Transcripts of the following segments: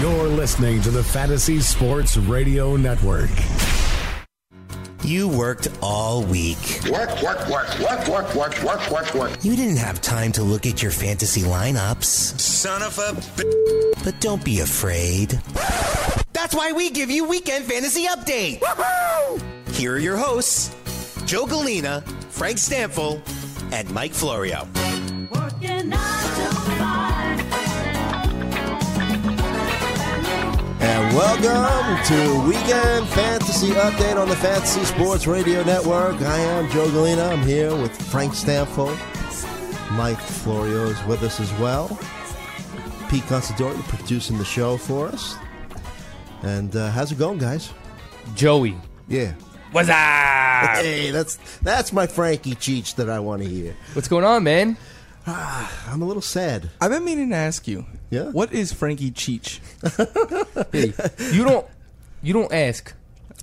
You're listening to the Fantasy Sports Radio Network. You worked all week. Work, work, work, work, work, work, work, work, work. You didn't have time to look at your fantasy lineups. Son of a b- But don't be afraid. That's why we give you Weekend Fantasy Update. Here are your hosts Joe Galena, Frank Stampfl, and Mike Florio. Welcome to Weekend Fantasy Update on the Fantasy Sports Radio Network. I am Joe Galena. I'm here with Frank Stampfl. Mike Florio is with us as well. Pete Considori producing the show for us. And uh, how's it going, guys? Joey. Yeah. What's up? Hey, that's that's my Frankie Cheech that I want to hear. What's going on, man? Ah, I'm a little sad. I've been meaning to ask you. Yeah? What is Frankie Cheech? Hey, you don't you don't ask.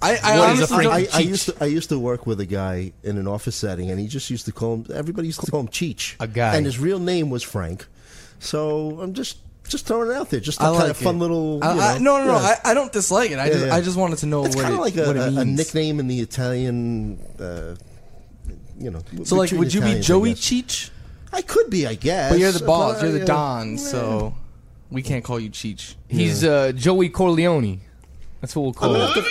I, I What is a honestly Frankie don't- I, I used to I used to work with a guy in an office setting, and he just used to call him. Everybody used to call him Cheech. A guy. and his real name was Frank. So I'm just just throwing it out there, just a I kind of fun it. little. You I, know, no, no, no. yeah. I, I don't dislike it. I Yeah, just, yeah. I just wanted to know it's what kind of like a, it a- a means. nickname in the Italian. Uh, you know, So, like, would you be Italians, I Joey guess. Cheech? I could be, I guess. But you're the If boss. I- You're the yeah. Don. Yeah. So we can't call you Cheech. He's uh, Joey Corleone. That's what we'll call him.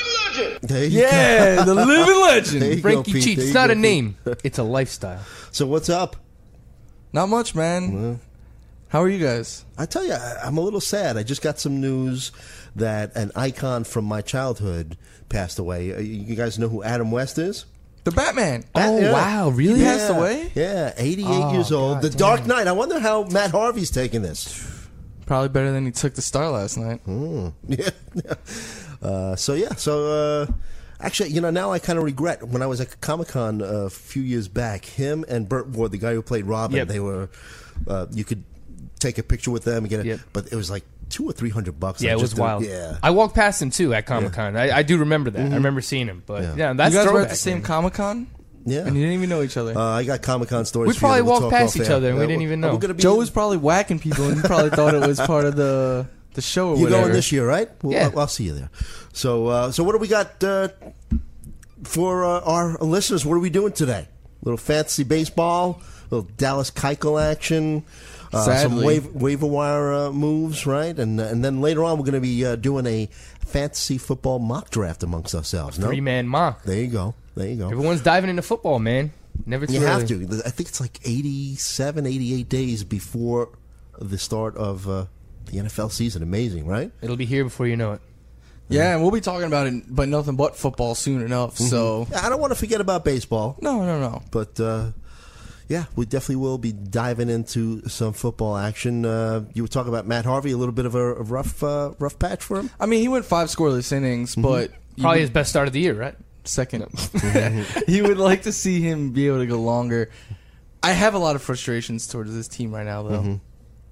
There you Yeah, the living There you legend. go, Frankie Pete. Cheech. There It's you not go, a Pete. name. It's a lifestyle. So what's up? Not much, man. How are you guys? I tell you, I- I'm a little sad. I just got some news that an icon from my childhood passed away. Uh, You guys know who Adam West is? The Batman. Oh, Yeah. wow, really? He passed away? Yeah, 88 Oh, years old. God the damn. Dark Knight. I wonder how Matt Harvey's taking this. Probably better than he took the star last night. Yeah. Uh, so yeah. So uh, actually, you know, now I kind of regret when I was at Comic Con a few years back. Him and Burt Ward, the guy who played Robin, Yep. they were. Uh, you could take a picture with them and get it, Yep. but it was like two or three hundred bucks. Yeah, I it was just didn't- wild. Yeah. I walked past him too at Comic Con. I, I do remember that. I remember seeing him. But Yeah. yeah, that's you guys were at the same. Comic Con? Yeah. And you didn't even know each other. Uh, I got Comic Con stories. We for you probably that we'll walked past each air. other and we Uh, didn't even know. gonna be Joe was probably whacking people, and you probably thought it was part of the the show or You whatever. going this year, right? Well, Yeah. I'll, I'll see you there. So, uh, so what do we got uh, for uh, our listeners? What are we doing today? A little fantasy baseball, a little Dallas Keuchel action, some Sadly. waiver, waiver wire uh, moves, right? And uh, and then later on, we're going to be uh, doing a fantasy football mock draft amongst ourselves. No, Three man mock. there you go, there you go. Everyone's diving into football, man. Never too You have to. I think it's like 87, 88 days before the start of uh, the NFL season. Amazing, right? It'll be here before you know it. Yeah, and we'll be talking about it, but nothing but football soon enough. So I don't want to forget about baseball. no, no, no. but uh, yeah, we definitely will be diving into some football action. Uh, you were talking about Matt Harvey, a little bit of a, a rough, uh, rough patch for him. I mean, he went five scoreless innings, but Probably would- his best start of the year, right? second. you would like to see him be able to go longer. I have a lot of frustrations towards this team right now, though.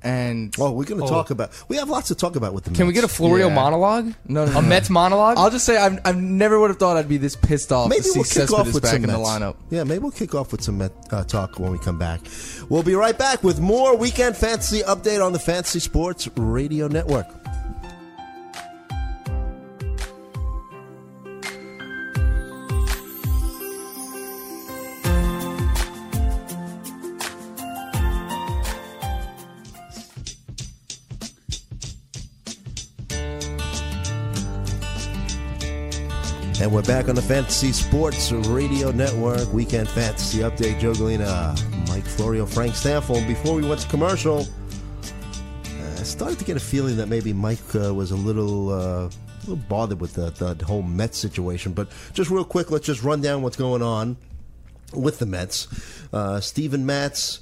And Oh, we're going to Oh. talk about. We have lots to talk about with the. Can we get a Florio Yeah. monologue? No, no, a no. Mets monologue? I'll just say I've, I've never would have thought I'd be this pissed off Maybe to we'll kick off with back some in the Mets. lineup. Yeah, maybe we'll kick off with some Met, uh, talk when we come back. We'll be right back with more weekend fantasy update on the Fantasy Sports Radio Network. And we're back on the Fantasy Sports Radio Network. Weekend Fantasy Update. Joe Galena, Mike Florio, Frank Stampfl. Before we went to commercial, uh, I started to get a feeling that maybe Mike uh, was a little, uh, a little bothered with the, the whole Mets situation. But just real quick, let's just run down what's going on with the Mets. Uh, Steven Matz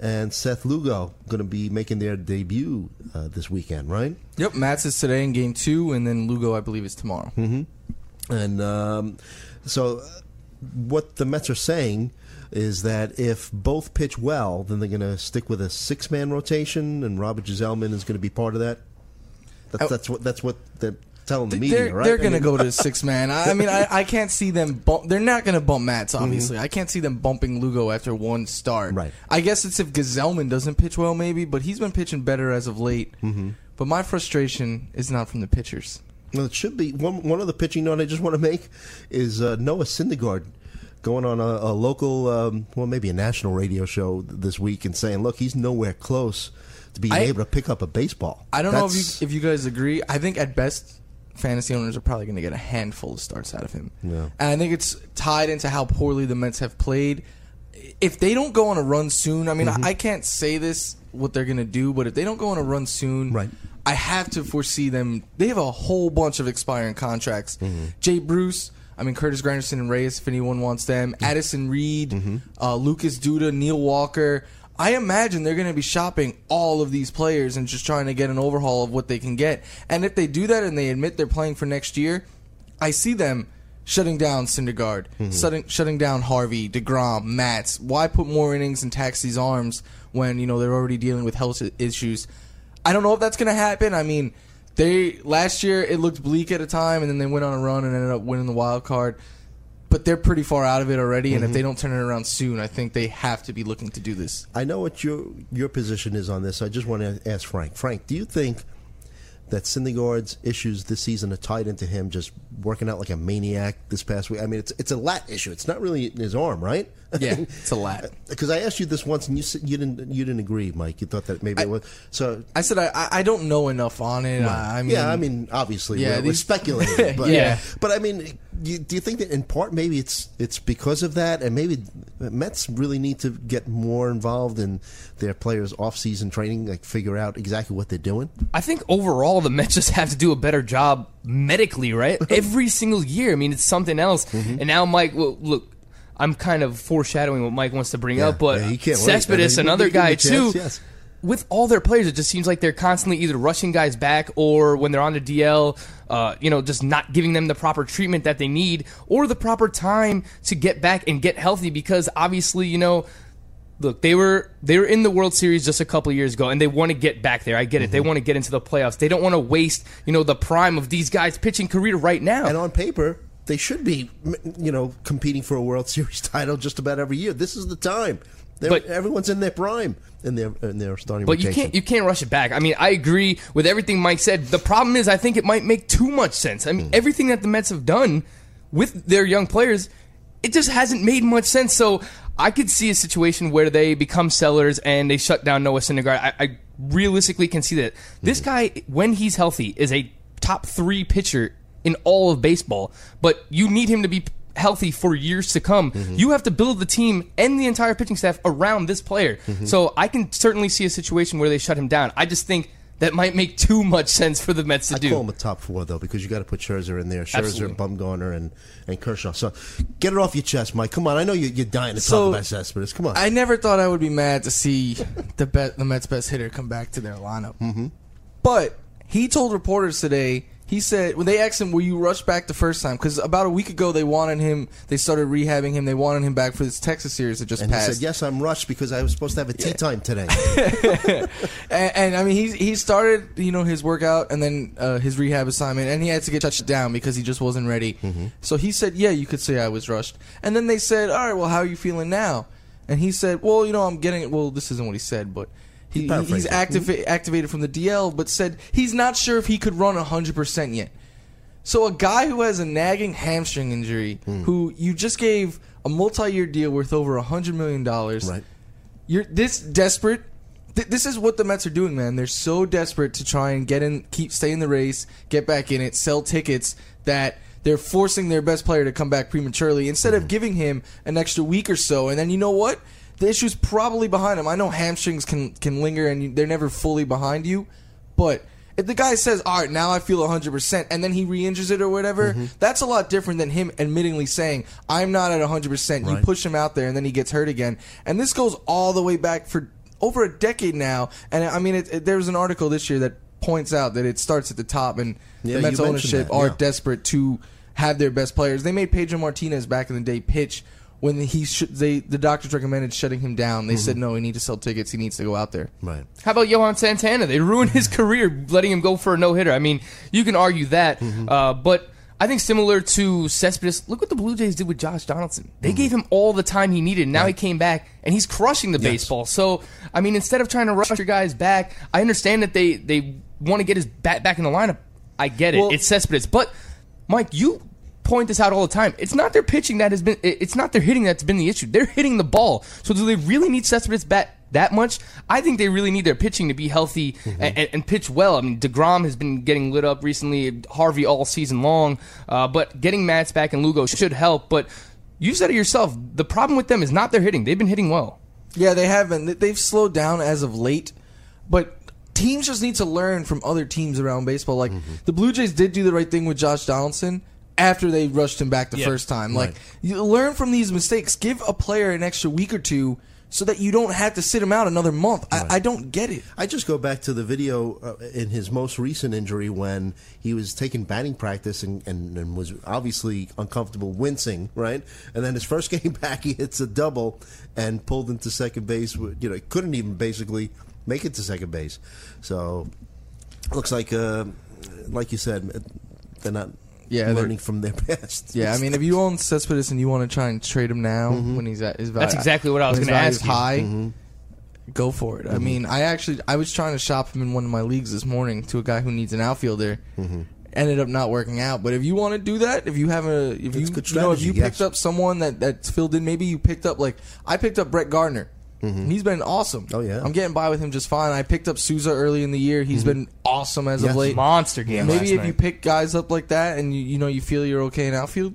and Seth Lugo going to be making their debut uh, this weekend, right? Yep, Matz is today in game two, and then Lugo, I believe, is tomorrow. And um, so, uh, what the Mets are saying is that if both pitch well, then they're going to stick with a six-man rotation, and Robert Gsellman is going to be part of that. That's, Oh. that's what that's what they're telling the media, They're, right? they're going to go to six man. I I mean, I, I can't see them bump. They're not going to bump Matz, obviously. I can't see them bumping Lugo after one start. Mm-hmm. Right. I guess it's if Gsellman doesn't pitch well, maybe, but he's been pitching better as of late. But my frustration is not from the pitchers. Well, it should be one. One of the pitching note I just want to make is uh, Noah Syndergaard going on a, a local, um, well, maybe a national radio show this week and saying, "Look, he's nowhere close to being I- able to pick up a baseball." I don't know if you if you guys agree. I think at best, fantasy owners are probably going to get a handful of starts out of him. Yeah. And I think it's tied into how poorly the Mets have played. If they don't go on a run soon, I mean, Mm-hmm. I, I can't say this what they're going to do, but if they don't go on a run soon, Right. I have to foresee them. They have a whole bunch of expiring contracts. Mm-hmm. Jay Bruce. I mean, Curtis Granderson and Reyes, if anyone wants them. Mm-hmm. Addison Reed, uh, Lucas Duda, Neil Walker. I imagine they're going to be shopping all of these players and just trying to get an overhaul of what they can get. And if they do that and they admit they're playing for next year, I see them shutting down Syndergaard, shutting, shutting down Harvey, DeGrom, Matz. Why put more innings and tax these arms when, you know, they're already dealing with health issues? I don't know if that's going to happen. I mean, they last year it looked bleak at a time, and then they went on a run and ended up winning the wild card. But they're pretty far out of it already, and if mhm. they don't turn it around soon, I think they have to be looking to do this. I know what your your position is on this. I just want to ask Frank. Frank, do you think that Syndergaard's issues this season are tied into him just working out like a maniac this past week? I mean, it's it's a lat issue. It's not really in his arm, right? Yeah, it's a lat. Because I asked you this once, and you said you didn't you didn't agree, Mike. You thought that maybe it was so. I said I, I- I don't know enough on it. I, I mean, yeah, I mean, obviously, Yeah, we're, we're speculating, but Yeah. but I mean, you, do you think that in part maybe it's it's because of that, and maybe the Mets really need to get more involved in their players' off-season training, like figure out exactly what they're doing? I think overall the Mets just have to do a better job medically, right? Every single year. I mean, it's something else. Mm-hmm. And now Mike, well, look, I'm kind of foreshadowing what Mike wants to bring Yeah, up, but yeah, you can't wait. I mean, Cespedes, another guy chance, too. yes. With all their players, it just seems like they're constantly either rushing guys back or when they're on the DL, uh, you know, just not giving them the proper treatment that they need or the proper time to get back and get healthy because obviously, you know, look, they were they were in the World Series just a couple years ago, and they want to get back there. I get it. They Mm-hmm. want to get into the playoffs. They don't want to waste, you know, the prime of these guys' pitching career right now. And on paper, they should be, you know, competing for a World Series title just about every year. This is the time. They're, But- everyone's in their prime in their in their starting. But you can't you can't rush it back. I mean, I agree with everything Mike said. The problem is, I think it might make too much sense. I mean, everything that the Mets have done with their young players, it just hasn't made much sense. So I could see a situation where they become sellers and they shut down Noah Syndergaard. I, I realistically can see that this Hmm. guy, when he's healthy, is a top three pitcher in all of baseball. But you need him to be healthy for years to come. Mm-hmm. You have to build the team and the entire pitching staff around this player. Mm-hmm. So I can certainly see a situation where they shut him down. I just think that might make too much sense for the Mets to I do. I call him a top four though because you got to put Scherzer in there, Scherzer, Absolutely. Bumgarner, and and Kershaw. So get it off your chest, Mike. Come on, I know you, you're dying to So, talk about Cespedes. Come on. I never thought I would be mad to see the bet the Mets' best hitter come back to their lineup. Mm-hmm. But he told reporters today. He said when they asked him, "Will you rush back the first time?" Because about a week ago they wanted him. They started rehabbing him. They wanted him back for this Texas series that just and he passed. said, "Yes, I'm rushed because I was supposed to have a tea time today." and, and I mean, he he started you know his workout and then uh, his rehab assignment, and he had to get touched down because he just wasn't ready. Mm-hmm. So he said, "Yeah, you could say I was rushed." And then they said, "All right, well, how are you feeling now?" And he said, "Well, you know, I'm getting it." well. This isn't what he said, but." He, He he's activa- activated from the DL, but said he's not sure if he could run 100% yet. So a guy who has a nagging hamstring injury, Hmm. who you just gave a multi-year deal worth over a hundred million dollars, right. you're this desperate. Th- this is what the Mets are doing, man. They're so desperate to try and get in, keep stay in the race, get back in it, sell tickets that they're forcing their best player to come back prematurely instead of giving him an extra week or so. And then you know what? The issue's probably behind him. I know hamstrings can can linger and you, they're never fully behind you, but if the guy says, "All right, now I feel 100%," and then he re-injures it or whatever, mm-hmm. that's a lot different than him admittingly saying, "I'm not at 100%." You push him out there, and then he gets hurt again. And this goes all the way back for over a decade now. And I mean, it, it, there was an article this year that points out that it starts at the top, and Yeah, the Mets ownership that, are desperate to have their best players. They made Pedro Martinez back in the day pitch. When he should, they the doctors recommended shutting him down. They Mm-hmm. said no, he needs to sell tickets. He needs to go out there. Right. How about Johan Santana? They ruined his career letting him go for a no hitter. I mean, you can argue that, Mm-hmm. uh, but I think similar to Cespedes, look what the Blue Jays did with Josh Donaldson. They Mm-hmm. gave him all the time he needed. Now he came back and he's crushing the baseball. So I mean, instead of trying to rush your guys back, I understand that they they want to get his bat back in the lineup, I get it. Well- it's Cespedes, but Mike, you point this out all the time. It's not their pitching that has been. It's not their hitting that's been the issue. They're hitting the ball. So do they really need Cespedes bat that much? I think they really need their pitching to be healthy and, and, and pitch well. I mean, Degrom has been getting lit up recently. Harvey all season long, uh, but getting Matz back and Lugo should help. But you said it yourself. The problem with them is not their hitting. They've been hitting well. Yeah, they haven't. They- They've slowed down as of late, but teams just need to learn from other teams around baseball. Like the Blue Jays did do the right thing with Josh Donaldson after they rushed him back the Yeah. first time. Like you learn from these mistakes. Give a player an extra week or two so that you don't have to sit him out another month. I, I don't get it. I just go back to the video uh, in his most recent injury when he was taking batting practice and, and, and was obviously uncomfortable, wincing, right? And then his first game back, he hits a double and pulled into second base. You know, he couldn't even basically make it to second base. So, looks like, uh, like you said, they're not Yeah, learning from their past. Yeah, I mean, if you own Cespedes and you want to try and trade him now mm-hmm. when he's at his value, That's exactly what I was gonna value's ask you. high, mm-hmm. go for it. I mm-hmm. mean, I actually I was trying to shop him in one of my leagues this morning to a guy who needs an outfielder. Ended up not working out, but if you want to do that, if you have a, if you, That's good you know, if you strategy, picked up someone that that's filled in, maybe you picked up like I picked up Brett Gardner. Mm-hmm. He's been awesome. Oh, yeah. I'm getting by with him just fine. I picked up Souza early in the year. He's mm-hmm. been awesome as Yes. of late. Monster game. Maybe last if night. you pick guys up like that and you you know you feel you're okay in outfield,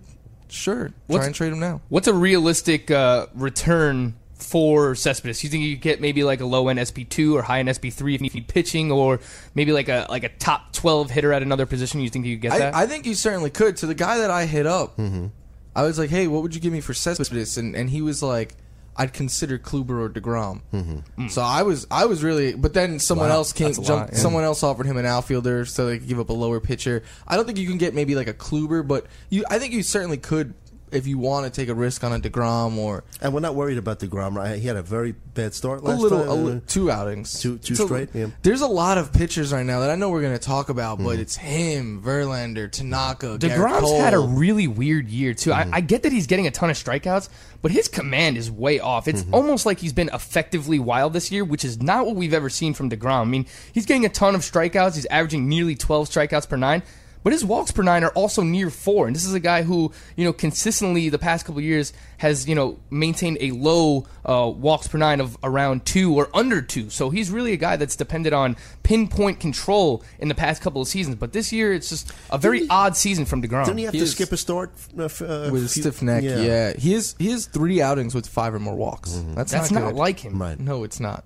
sure, What's- try and trade him now. What's a realistic uh, return for Cespedes? You think you could get maybe like a low end SP two or high end SP three if you need pitching, or maybe like a like a top twelve hitter at another position? You think you could get that? I, I think you certainly could. To the guy that I hit up, mm-hmm. I was like, "Hey, what would you give me for Cespedes?" And and he was like, "I'd consider Kluber or Degrom." Mm-hmm. Mm. So I was I was really, but then someone Wow, else came. that's a Jump, lot, yeah. Someone else offered him an outfielder, so they could give up a lower pitcher. I don't think you can get maybe like a Kluber, but you. I think you certainly could if you want to take a risk on a Degrom or And we're not worried about deGrom. Right? He had a very bad start a last little, time. a li- two outings, Two- two It's a- straight, yeah. There's a lot of pitchers right now that I know we're going to talk about, but Mm-hmm. it's him, Verlander, Tanaka, Gerrit Degrom's Cole. had a really weird year too. Mm-hmm. I, I get that he's getting a ton of strikeouts, but his command is way off. It's Mm-hmm. almost like he's been effectively wild this year, which is not what we've ever seen from Degrom. I mean, he's getting a ton of strikeouts. He's averaging nearly twelve strikeouts per nine. But his walks per nine are also near four, and this is a guy who, you know, consistently the past couple of years has, you know, maintained a low uh, walks per nine of around two or under two. So he's really a guy that's depended on pinpoint control in the past couple of seasons. But this year, it's just a very odd season from Degrom. Didn't he have He to is- skip a start uh, uh, with a few- stiff neck. Yeah. he has he has three outings with five or more walks. That's That's not, not good. like him. Right. No, it's not.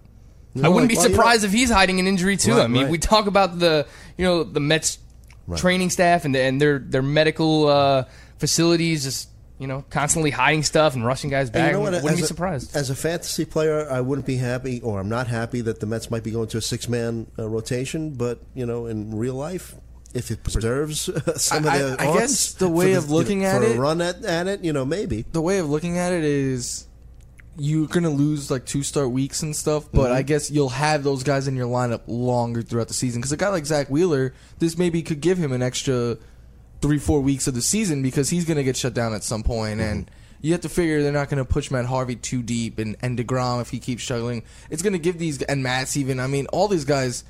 I wouldn't be like, well, you surprised if he's hiding an injury too. Right, I mean, right. we talk about the you know the Mets training staff and and their their medical uh, facilities just you know constantly hiding stuff and rushing guys back. you know what? Wouldn't as be a- surprised. As a fantasy player, I wouldn't be happy, or I'm not happy that the Mets might be going to a six man uh, rotation. But you know, in real life, if it preserves some I- of the, I- I guess the way you of know, looking at for it- a run at, at it, you know, maybe. The way of looking at it is you're gonna lose like two start weeks and stuff, but Mm-hmm. I guess you'll have those guys in your lineup longer throughout the season. Because a guy like Zack Wheeler, this maybe could give him an extra three four weeks of the season because he's gonna get shut down at some point Mm-hmm. and. You have to figure they're not going to push Matt Harvey too deep, and and Degrom if he keeps struggling, it's going to give these and Matt's even. I mean, all these guys,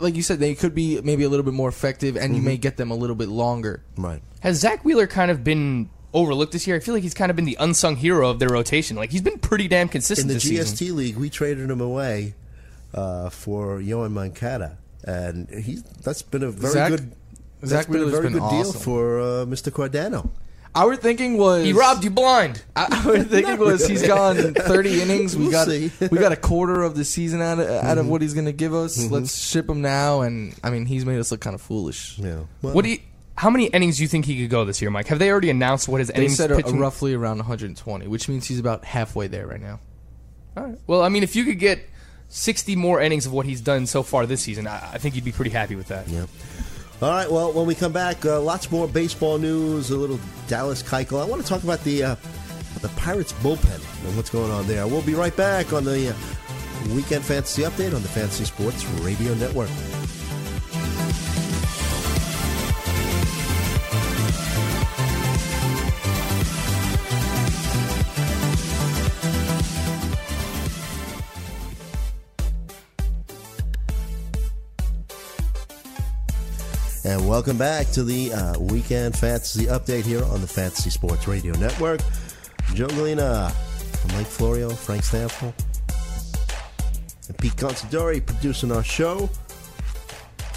like you said, they could be maybe a little bit more effective, and Mm-hmm. you may get them a little bit longer. Right. Has Zack Wheeler kind of been overlooked this year? I feel like he's kind of been the unsung hero of their rotation. Like he's been pretty damn consistent. In the this GST season. league, we traded him away uh, for Yoan Moncada, and he that's been a very Zach- good. Zach that's been a very been good deal for uh, Mr. Cardano. Our thinking was He robbed you blind. Our thinking was he's gone 30 innings. We We'll got see. we got a quarter of the season out of, out Mm-hmm. of what he's going to give us. Let's ship him now, and I mean he's made us look kind of foolish. Yeah. Well, What do you? How many innings do you think he could go this year, Mike? Have they already announced what his They innings said a, pitching? roughly around 120, which means he's about halfway there right now. All right. Well, I mean, if you could get 60 more innings of what he's done so far this season, I, I think you'd be pretty happy with that. Yeah. All right. Well, when we come back, uh, lots more baseball news. A little Dallas Keuchel. I want to talk about the uh, the Pirates bullpen and what's going on there. We'll be right back on the uh, weekend fantasy update on the Fantasy Sports Radio Network. And welcome back to the uh, Weekend Fantasy Update here on the Fantasy Sports Radio Network. Joe Galena, Mike Florio, Frank Stampfl, and Pete Considori producing our show.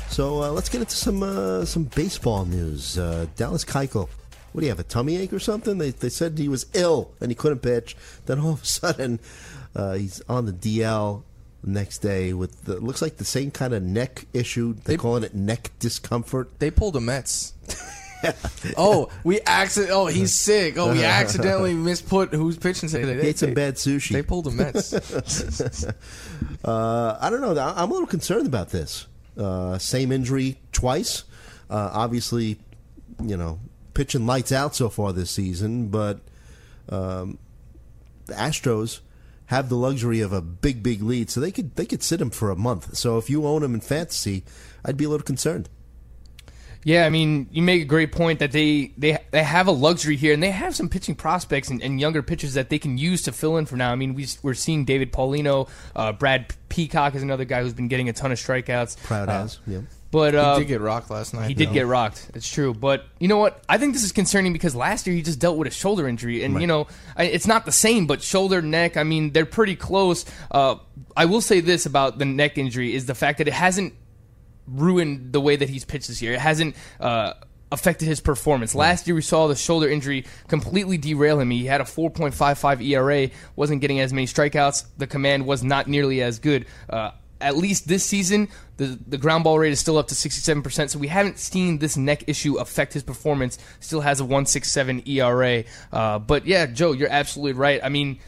So uh, let's get into some uh, some baseball news. Uh, Dallas Keuchel, what do you have, a tummy ache or something? They, they said he was ill and he couldn't pitch. Then all of a sudden, uh, he's on the DL next day with the, looks like the same kind of neck issue. They, They- calling it neck discomfort. They pulled a Mets. oh, we accident. Oh, he's sick. Oh, we accidentally misput who's pitching today. He ate some bad sushi. They pulled a Mets. Uh, I don't know. I'm a little concerned about this. Uh, same injury twice. Uh, obviously, you know, pitching lights out so far this season, but um, the Astros have the luxury of a big, big lead, so they could they could sit him for a month. So if you own him in fantasy, I'd be a little concerned. Yeah, I mean, you make a great point that they they they have a luxury here, and they have some pitching prospects and, and younger pitchers that they can use to fill in for now. I mean, we, we're seeing David Paulino, uh, Brad Peacock is another guy who's been getting a ton of strikeouts. Proud Uh, as, yeah. But uh, he did get rocked last night. he did though. get rocked. It's true. But you know what? I think this is concerning because last year he just dealt with a shoulder injury. And, you know, I, it's not the same, but shoulder, neck, I mean, they're pretty close. Uh, I will say this about the neck injury is the fact that it hasn't ruined the way that he's pitched this year. It hasn't uh, affected his performance. Last year we saw the shoulder injury completely derail him. He had a 4.55 ERA, wasn't getting as many strikeouts. The command was not nearly as good. Uh, at least this season, the the ground ball rate is still up to 67%, so we haven't seen this neck issue affect his performance. Still has a 167 ERA. Uh, but yeah, Joe, you're absolutely right. I mean,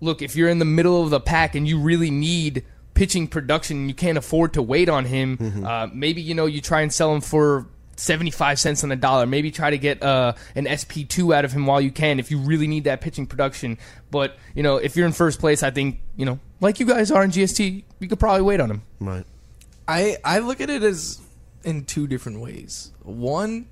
look, if you're in the middle of the pack and you really need pitching production and you can't afford to wait on him, uh, maybe you know you try and sell him for 75 cents on the dollar. Maybe try to get uh, an SP2 out of him while you can if you really need that pitching production. But, you know, if you're in first place, I think, you know, like you guys are in GST, you could probably wait on him. Right. I I look at it as in two different ways. One,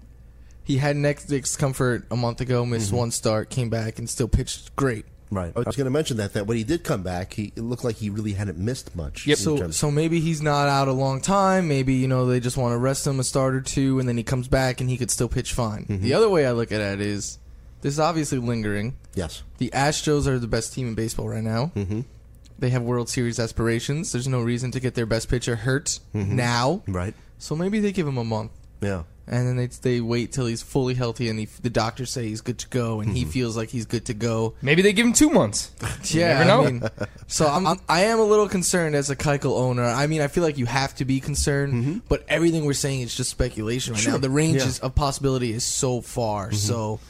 he had neck discomfort a month ago, missed Mm-hmm. one start, came back and still pitched great. Right. I was going to mention that that when he did come back, he it looked like he really hadn't missed much. Yep. So so maybe he's not out a long time. Maybe you know they just want to rest him a start or two, and then he comes back and he could still pitch fine. Mm-hmm. The other way I look at it is this is obviously lingering. yes. The Astros are the best team in baseball right now. Mm-hmm. They have World Series aspirations. There's no reason to get their best pitcher hurt now. Right. So maybe they give him a month. Yeah. And then they they wait till he's fully healthy and he, the doctors say he's good to go and he mhm. feels like he's good to go. Maybe they give him two months. Yeah, never know. I mean, so I'm, I'm I am a little concerned as a Keuchel owner. I mean, I feel like you have to be concerned, mm-hmm. but everything we're saying is just speculation right now. The range is, of possibility is so far. Mm-hmm. So.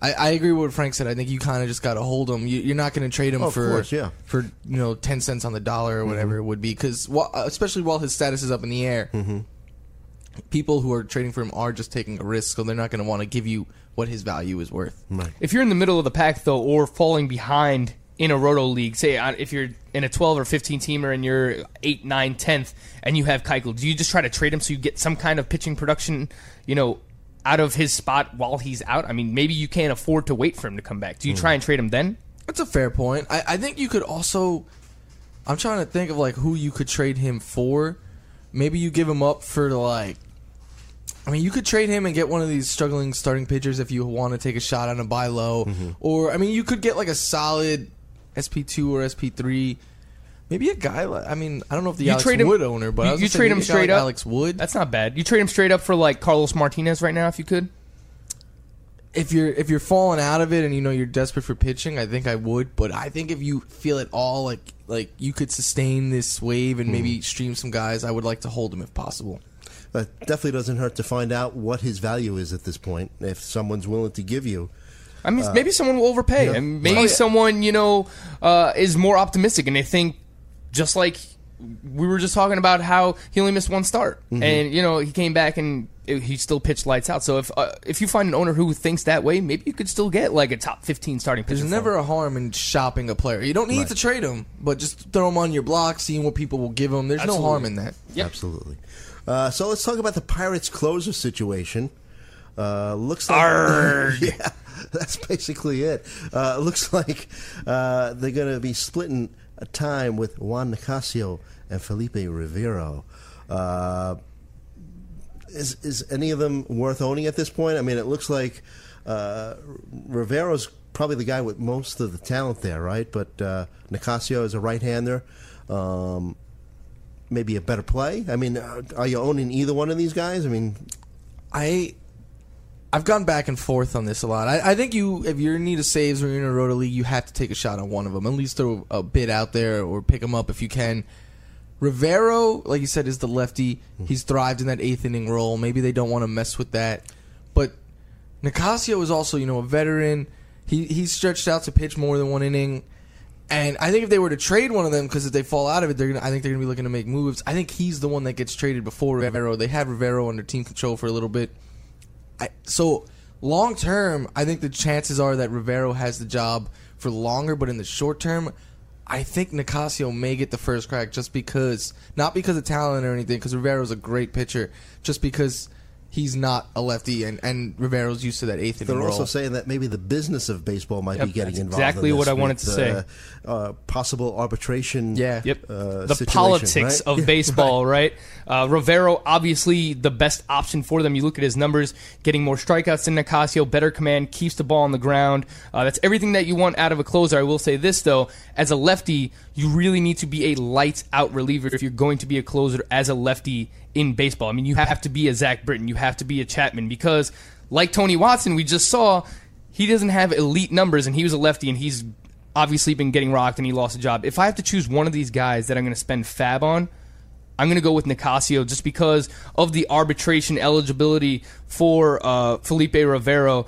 I, I agree with what Frank said. I think you kind of just got to hold him. You, you're not going to trade him Oh, of for course, yeah. for you know ten cents on the dollar or whatever mm-hmm. it would be because especially while his status is up in the air, people who are trading for him are just taking a risk, so they're not going to want to give you what his value is worth. If you're in the middle of the pack though, or falling behind in a roto league, say uh, if you're in a 12 or 15 teamer and you're 8, 9, 10th, and you have Keuchel, do you just try to trade him so you get some kind of pitching production, you know, out of his spot while he's out? I mean, maybe you can't afford to wait for him to come back. Do you try and trade him then? That's a fair point. I, I think you could also. I'm trying to think of like who you could trade him for. Maybe you give him up for like. I mean, you could trade him and get one of these struggling starting pitchers if you want to take a shot on a buy low, mm-hmm. or I mean, you could get like a solid SP two or SP three. Maybe a guy like I mean, I don't know if the You Alex trade him- Wood owner, but you- I was you trade him straight like up? Alex Wood. That's not bad. You trade him straight up for like Carlos Martinez right now if you could. If you're if you're falling out of it and you know you're desperate for pitching, I think I would. But I think if you feel at all like like you could sustain this wave and maybe hmm. stream some guys, I would like to hold him if possible. But definitely doesn't hurt to find out what his value is at this point. If someone's willing to give you, I mean, uh, maybe someone will overpay, yeah. and maybe Oh, yeah. someone you know uh, is more optimistic, and they think just like we were just talking about how he only missed one start, mm-hmm. and you know he came back and it- he still pitched lights out. So if uh, if you find an owner who thinks that way, maybe you could still get like a top fifteen starting pitcher. There's never him. a harm in shopping a player. You don't need to trade him, but just throw him on your block, seeing what people will give him. There's no harm in that. Yep. absolutely. Uh, so let's talk about the Pirates closer situation. Uh, looks like yeah, that's basically it. Uh, looks like uh, they're going to be splitting a time with Juan Nicasio and Felipe Rivero. Is is any of them worth owning at this point? I mean, it looks like uh, Rivero's probably the guy with most of the talent there, right? But uh, Nicasio is a right-hander. Um, maybe a better play. I mean, uh, are you owning either one of these guys? I mean, I I've gone back and forth on this a lot. I, I think you, if you're in need of saves or you're in a roto league, you have to take a shot on one of them. At least throw a bid out there or pick them up if you can. Rivero, like you said, is the lefty. He's thrived in that eighth inning role. Maybe they don't want to mess with that. But Nicasio is also, you know, a veteran. He he's stretched out to pitch more than one inning. And I think if they were to trade one of them, because if they fall out of it, they're gonna. I think they're gonna be looking to make moves. I think he's the one that gets traded before Rivero. They had Rivero under team control for a little bit. I, so long term, I think the chances are that Rivero has the job for longer. But in the short term, I think Nicasio may get the first crack just because, not because of talent or anything, because Rivero's a great pitcher, just because he's not a lefty and, and Rivero's used to that eighth inning they're role. also saying that maybe the business of baseball might Yep, be getting that's involved. exactly in this what I wanted with, to say. Uh, uh, possible arbitration. Yeah. Yep. Uh, the politics right? of baseball, right? Uh, Rivero, obviously the best option for them. You look at his numbers, getting more strikeouts than Nicasio, better command, keeps the ball on the ground. Uh, that's everything that you want out of a closer. I will say this, though. As a lefty, you really need to be a lights out reliever if you're going to be a closer as a lefty in baseball. I mean, you have to be a Zach Britton, you have to be a Chapman, because like Tony Watson, we just saw, he doesn't have elite numbers, and he was a lefty, and he's obviously been getting rocked and he lost a job. If I have to choose one of these guys that I'm going to spend fab on, I'm going to go with Nicasio just because of the arbitration eligibility for uh, Felipe Rivero.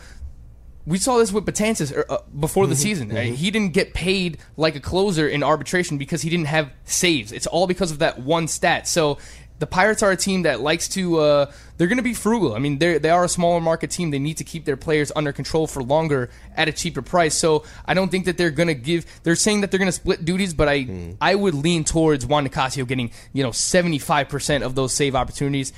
We saw this with Betances uh, before the season. Uh, He didn't get paid like a closer in arbitration because he didn't have saves. It's all because of that one stat. So the Pirates are a team that likes to. Uh, they're going to be frugal. I mean, they they are a smaller market team. They need to keep their players under control for longer at a cheaper price. So I don't think that they're going to give. They're saying that they're going to split duties, but I I would lean towards Juan Nicasio getting you know 75 percent of those save opportunities.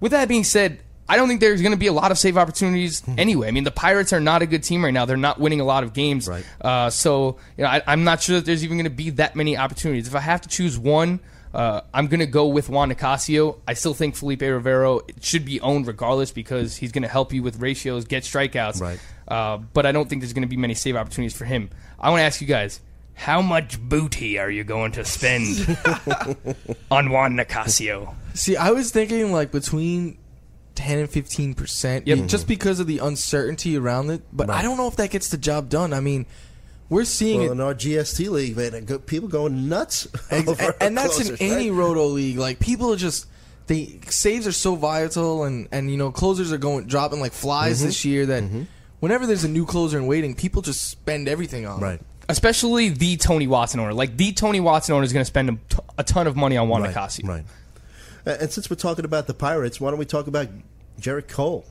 With that being said. I don't think there's going to be a lot of save opportunities anyway. I mean, the Pirates are not a good team right now. They're not winning a lot of games. Right. Uh, so, you know, I, I'm not sure that there's even going to be that many opportunities. If I have to choose one, uh, I'm going to go with Juan Nicasio. I still think Felipe Rivero should be owned regardless because he's going to help you with ratios, get strikeouts. Right. Uh, but I don't think there's going to be many save opportunities for him. I want to ask you guys. How much booty are you going to spend on Juan Nicasio? See, I was thinking like between ten and fifteen percent, Yep. just because of the uncertainty around it. But I don't know if that gets the job done. I mean, we're seeing Well, it, in our GST league, man, go- people going nuts. Ex- over and that's in closers, any roto league. Like people are just they saves are so vital, and and you know closers are going dropping like flies Mm-hmm. this year. That whenever there's a new closer in waiting, people just spend everything on. Right. it. Especially the Tony Watson owner. Like, the Tony Watson owner is going to spend a, t- a ton of money on Juan Right, Nicasio. Right. And since we're talking about the Pirates, why don't we talk about Gerrit Cole?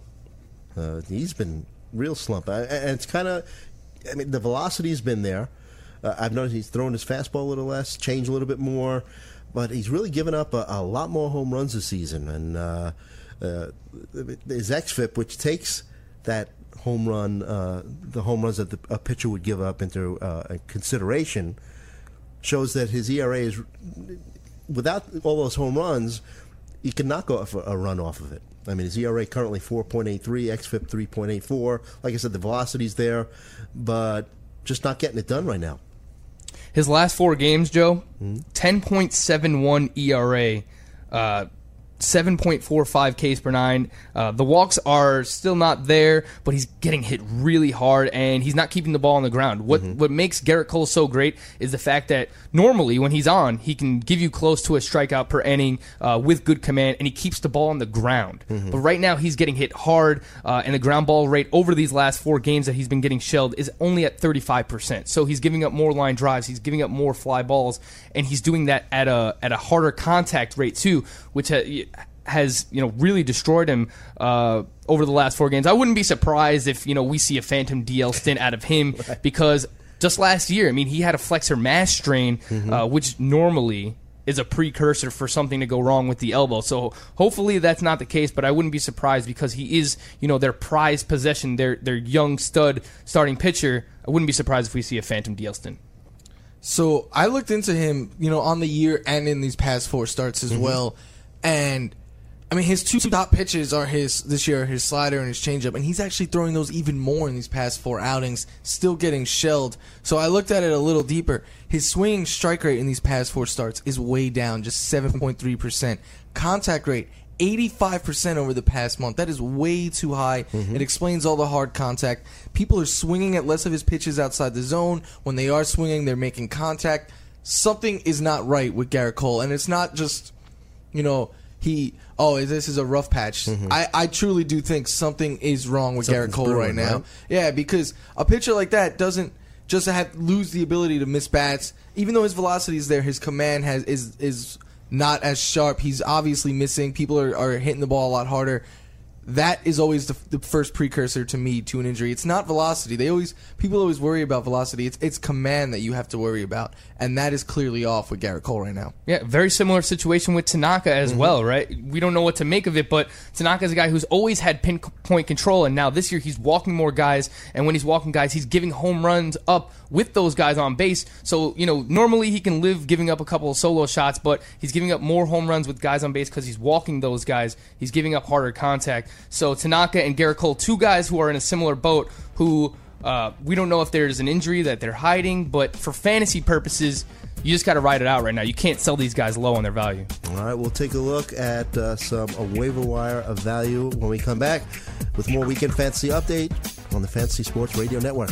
Uh, he's been real slump, I- and it's kind of. I mean, the velocity's been there. Uh, I've noticed he's thrown his fastball a little less, changed a little bit more, but he's really given up a, a lot more home runs this season. And uh, uh, his xFIP, which takes that home run, uh, the home runs that the, a pitcher would give up into uh, consideration, shows that his ERA is without all those home runs, he can knock off a, a run off of it. I mean, his ERA currently 4.83, xFIP 3.84. Like I said, the velocity's there, but just not getting it done right now. His last four games, Joe, Hmm? 10.71 ERA, uh, 7.45 Ks per nine. Uh, the walks are still not there, but he's getting hit really hard, and he's not keeping the ball on the ground. What Mm-hmm. what makes Gerrit Cole so great is the fact that normally when he's on, he can give you close to a strikeout per inning uh, with good command, and he keeps the ball on the ground. Mm-hmm. But right now he's getting hit hard, uh, and the ground ball rate over these last four games that he's been getting shelled is only at 35%. So he's giving up more line drives, he's giving up more fly balls, and he's doing that at a at a harder contact rate too, which ha- has you know really destroyed him uh, over the last four games. I wouldn't be surprised if you know we see a phantom DL stint out of him because just last year, I mean, he had a flexor mass strain, uh, which normally is a precursor for something to go wrong with the elbow. So hopefully that's not the case, but I wouldn't be surprised because he is, you know, their prized possession, their their young stud starting pitcher. I wouldn't be surprised if we see a phantom DL stint. So I looked into him, you know, on the year and in these past four starts as well, and I mean, his two top pitches are his this year, his slider and his changeup, and he's actually throwing those even more in these past four outings, still getting shelled. So I looked at it a little deeper. His swinging strike rate in these past four starts is way down, just seven point three percent. Contact rate. 85% over the past month. That is way too high. Mm-hmm. It explains all the hard contact. People are swinging at less of his pitches outside the zone. When they are swinging, they're making contact. Something is not right with Gerrit Cole. And it's not just you know, he oh this is a rough patch. I, I truly do think something is wrong with Gerrit Mm-hmm. Something's Cole right now. right? Yeah, because a pitcher like that doesn't just have lose the ability to miss bats. Even though his velocity is there, his command has is is not as sharp. He's obviously missing. People are, are hitting the ball a lot harder. That is always the, the first precursor to me to an injury. It's not velocity. They always people always worry about velocity. It's it's command that you have to worry about, and that is clearly off with Gerrit Cole right now. Yeah, very similar situation with Tanaka as Mm-hmm. well, right? We don't know what to make of it, but Tanaka's a guy who's always had pinpoint control, and now this year he's walking more guys, and when he's walking guys, he's giving home runs up with those guys on base. So, you know, normally he can live giving up a couple of solo shots, but he's giving up more home runs with guys on base because he's walking those guys. He's giving up harder contact. So Tanaka and Gerrit Cole, two guys who are in a similar boat, who uh, we don't know if there's an injury that they're hiding, but for fantasy purposes, you just got to ride it out right now. You can't sell these guys low on their value. All right, we'll take a look at uh, some a waiver wire of value when we come back with more Weekend Fantasy Update on the Fantasy Sports Radio Network.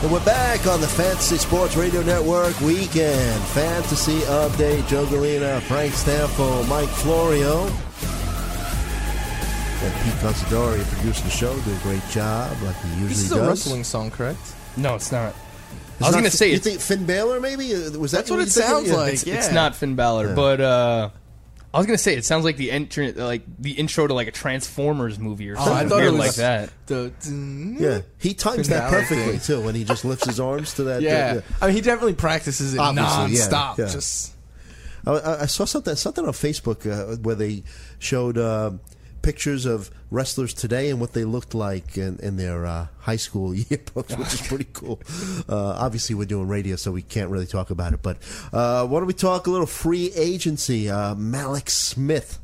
And we're back on the Fantasy Sports Radio Network Weekend Fantasy Update. Joe Galena, Frank Stampfl, Mike Florio, and Pete Considori producing the show. Do a great job, like he usually This is does. a wrestling song, correct? No, it's not. It's I was not- going to say you it's, think Finn Balor? Maybe Uh, was that That's what you it sounds Yeah. like. it's, yeah. it's not Finn Balor, Yeah. but uh, I was going to say it sounds like the entrant, like the intro to like a Transformers movie or Oh, I something thought it weird was like that. The, Yeah, he times Finn that Balor perfectly thing. too when he just lifts his arms to that. yeah. I mean, he definitely practices it Obviously, yeah, nonstop. yeah. Just I, I- I saw something something on Facebook uh, where they showed uh, pictures of wrestlers today and what they looked like in, in their uh, high school yearbooks, which is pretty cool. Uh, obviously, we're doing radio, so we can't really talk about it. But uh, why don't we talk a little free agency? Uh, Mallex Smith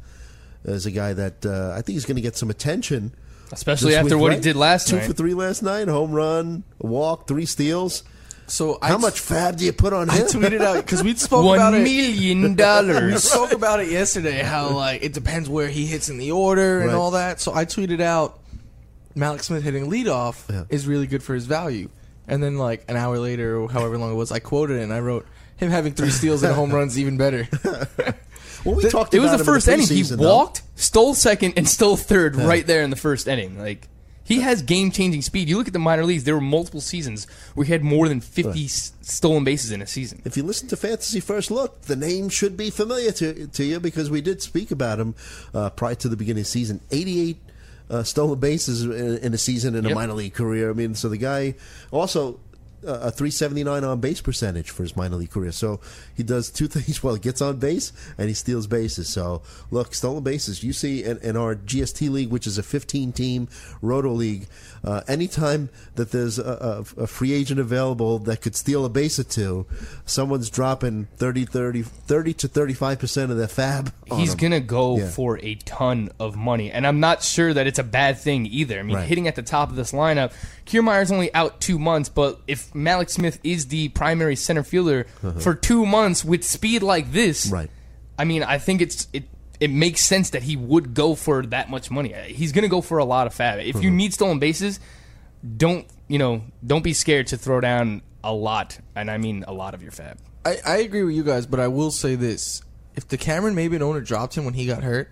is a guy that uh, I think is going to get some attention. Especially after week, what he did last Two night. for three last night, home run, walk, three steals. So. How I, much fab do you put on I him? tweeted out because we spoke about One it. million dollars. We spoke about it yesterday. How like it depends where he hits in the order and Right. all that. So I tweeted out Mallex Smith hitting leadoff Yeah. is really good for his value. And then like an hour later or however long it was, I quoted it and I wrote him having three steals and home runs even better. well, we talked It was the first inning. He preseason, though. walked, stole second, and stole third right there in the first inning. Like he has game changing speed. You look at the minor leagues; there were multiple seasons where he had more than fifty s stolen bases in a season. If you listen to Fantasy First Look, the name should be familiar to, to you because we did speak about him uh, prior to the beginning of the season. 88 uh, stolen bases in, in a season in a minor league career. I mean, so the guy also a 379 on base percentage for his minor league career. So he does two things. Well, he gets on base and he steals bases. So look, stolen bases. You see in, in our GST league, which is a 15 team roto league, uh, anytime that there's a, a, a free agent available that could steal a base or two, someone's dropping 30, 30, 30 to 35 percent of their fab. on He's gonna go Yeah. for a ton of money, and I'm not sure that it's a bad thing either. I mean, Right. hitting at the top of this lineup, Kiermaier's only out two months, but if Mallex Smith is the primary center fielder for two months with speed like this, Uh-huh. Right. I mean, I think it's it. It makes sense that he would go for that much money. He's going to go for a lot of fab. If Uh-huh. you need stolen bases, don't you know? Don't be scared to throw down a lot, and I mean a lot of your fab. I, I agree with you guys, but I will say this: if the Cameron Maybin owner dropped him when he got hurt,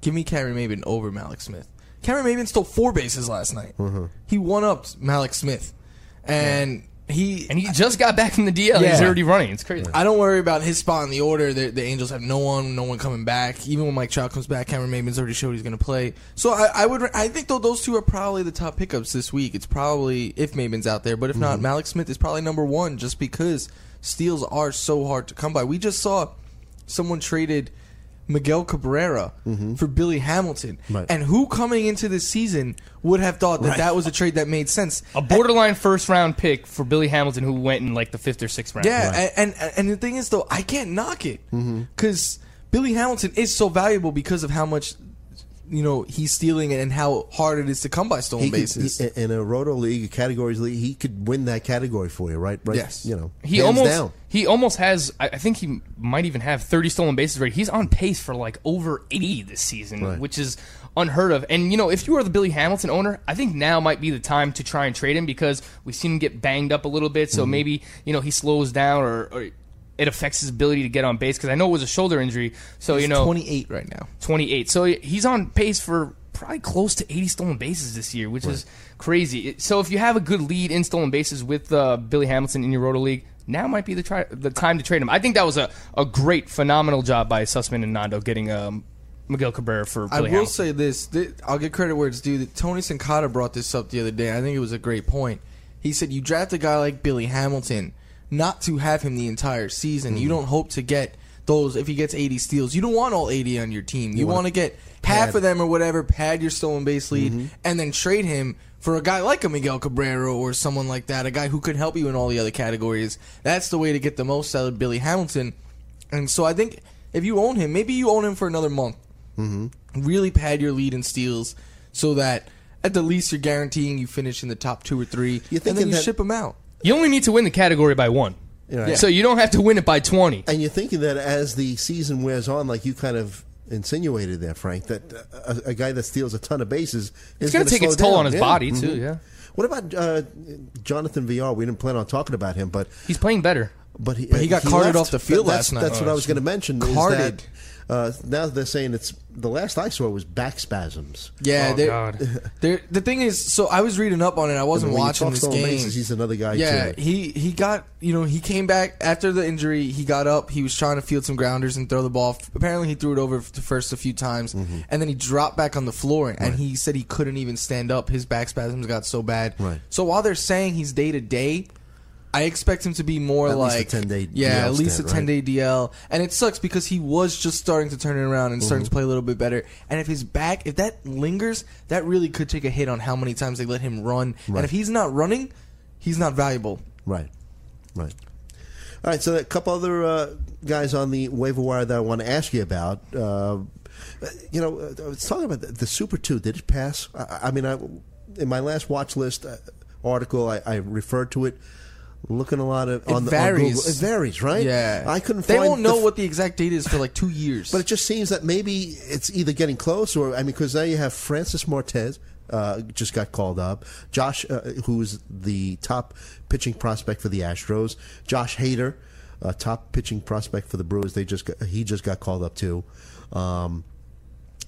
give me Cameron Maybin over Mallex Smith. Cameron Maybin stole four bases last night. Mm-hmm. He one upped Mallex Smith, and he And he just got back from the DL. He's already running. It's crazy. I don't worry about his spot in the order. The, the Angels have no one, no one coming back. Even when Mike Trout comes back, Cameron Maybin's already showed he's going to play. So I, I would, I think though those two are probably the top pickups this week. It's probably if Maybin's out there, but if not, mm-hmm. Mallex Smith is probably number one just because steals are so hard to come by. We just saw someone traded Miguel Cabrera for Billy Hamilton. Mm-hmm. Right. And who coming into this season would have thought that Right. that was a trade that made sense? A borderline first round pick for Billy Hamilton, who went in like the fifth or sixth round. Yeah, Right. and, and and the thing is though, I can't knock it Mm-hmm. because Billy Hamilton is so valuable because of how much you know he's stealing and how hard it is to come by stolen He could, bases. he- in a roto league, a categories league, he could win that category for you, right? Right. Yes. You know, He hands almost down. he almost has. I I think he might even have 30 stolen bases right. He's on pace for like over 80 this season, Right. which is unheard of. And you know, if you are the Billy Hamilton owner, I think now might be the time to try and trade him because we've seen him get banged up a little bit. Mm-hmm. So maybe you know he slows down or. or it affects his ability to get on base because I know it was a shoulder injury. So you know, 28 right now. 28. So he's on pace for probably close to 80 stolen bases this year, which is crazy. So if you have a good lead in stolen bases with uh, Billy Hamilton in your roto league, now might be the try the time to trade him. I think that was a, a great, phenomenal job by Sussman and Nando getting um, Miguel Cabrera for Billy I will Hamilton. say this: th- I'll get credit where it's due. That Tony Sincata brought this up the other day. I think it was a great point. He said, "You draft a guy like Billy Hamilton, not to have him the entire season. Mm-hmm. You don't hope to get those if he gets 80 steals. You don't want all 80 on your team. You, wanna want to get half pad. of them or whatever, pad your stolen base lead, Mm-hmm. and then trade him." For a guy like a Miguel Cabrera or someone like that, a guy who could help you in all the other categories, that's the way to get the most out of Billy Hamilton. And so I think if you own him, maybe you own him for another month really pad your lead in steals so that at the least you're guaranteeing you finish in the top two or three, You're and then you that- ship them out. You only need to win the category by one. Right. So you don't have to win it by 20. And you're thinking that as the season wears on, like you kind of insinuated there, Frank, that a, a guy that steals a ton of bases is going gonna take slow its toll down. on his Yeah. body, too, Mhm. yeah. What about uh, Jonathan Villar? We didn't plan on talking about him, but He's playing better. but he, But he got carted left. off the field That's- last night. That's what I was going to mention. is Carted. That, uh, now they're saying it's the last I saw was back spasms. Yeah, Oh, they're- God. they're- the thing is, so I was reading up on it. I wasn't watching talk this game. bases, he's another guy, Yeah, too. he he got you know he came back after the injury. He got up. He was trying to field some grounders and throw the ball. Apparently, he threw it over the first a few times, Mm-hmm. and then he dropped back on the floor. And he said he couldn't even stand up. His back spasms got so bad. Right. So while they're saying he's day to day. I expect him to be more At least a like 10-day yeah, DL at least stint, a ten day DL, and it sucks because he was just starting to turn it around and Mm-hmm. starting to play a little bit better. And if his back, if that lingers, that really could take a hit on how many times they let him run. Right. And if he's not running, he's not valuable. Right, right. All right, so a couple other uh, guys on the waiver wire that I want to ask you about. Uh, you know, uh, I was talking about the, the Super Two. Did it pass? I, I mean, I, in my last watch list uh, article, I, I referred to it. Looking a lot of It on, the- on varies. Google. It varies, right? Yeah, I couldn't. They won't know the, what the exact date is for like two years. But it just seems that maybe it's either getting close or I mean, because now you have Francis Martes uh, just got called up, Josh, uh, who's the top pitching prospect for the Astros, Josh Hader, uh, top pitching prospect for the Brewers. They just got, he just got called up too. Um,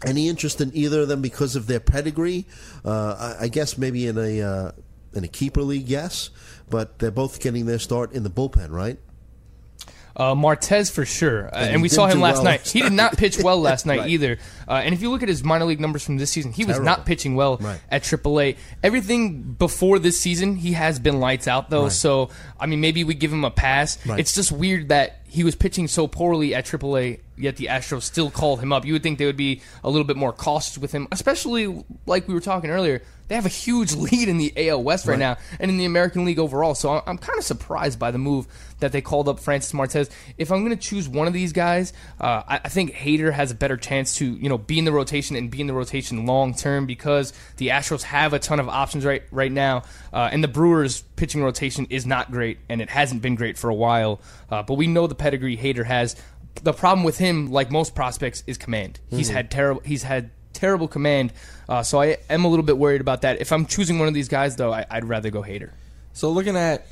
any interest in either of them because of their pedigree? Uh, I, I guess maybe in a uh, in a keeper league, yes, but they're both getting their start in the bullpen, right? Uh, Martes for sure, uh, And and we saw him last well night. He did not pitch well last night Right. either. Uh, and if you look at his minor league numbers from this season, he was not pitching well Right. at AAA. Everything before this season, he has been lights out though. Right. So I mean, maybe we give him a pass. It's just weird that he was pitching so poorly at AAA, yet the Astros still called him up. You would think they would be a little bit more cautious with him, especially like we were talking earlier. They have a huge lead in the AL West right, Right. now and in the American League overall. So I'm, I'm kind of surprised by the move that they called up Francis Martes. If I'm going to choose one of these guys, uh, I, I think Hader has a better chance to you know be in the rotation and be in the rotation long term because the Astros have a ton of options right right now, uh, and the Brewers pitching rotation is not great and it hasn't been great for a while. Uh, but we know the pedigree Hader has. The problem with him, like most prospects, is command. He's had terrible. He's had terrible command. Uh, so I am a little bit worried about that. If I'm choosing one of these guys, though, I, I'd rather go Hader. So looking at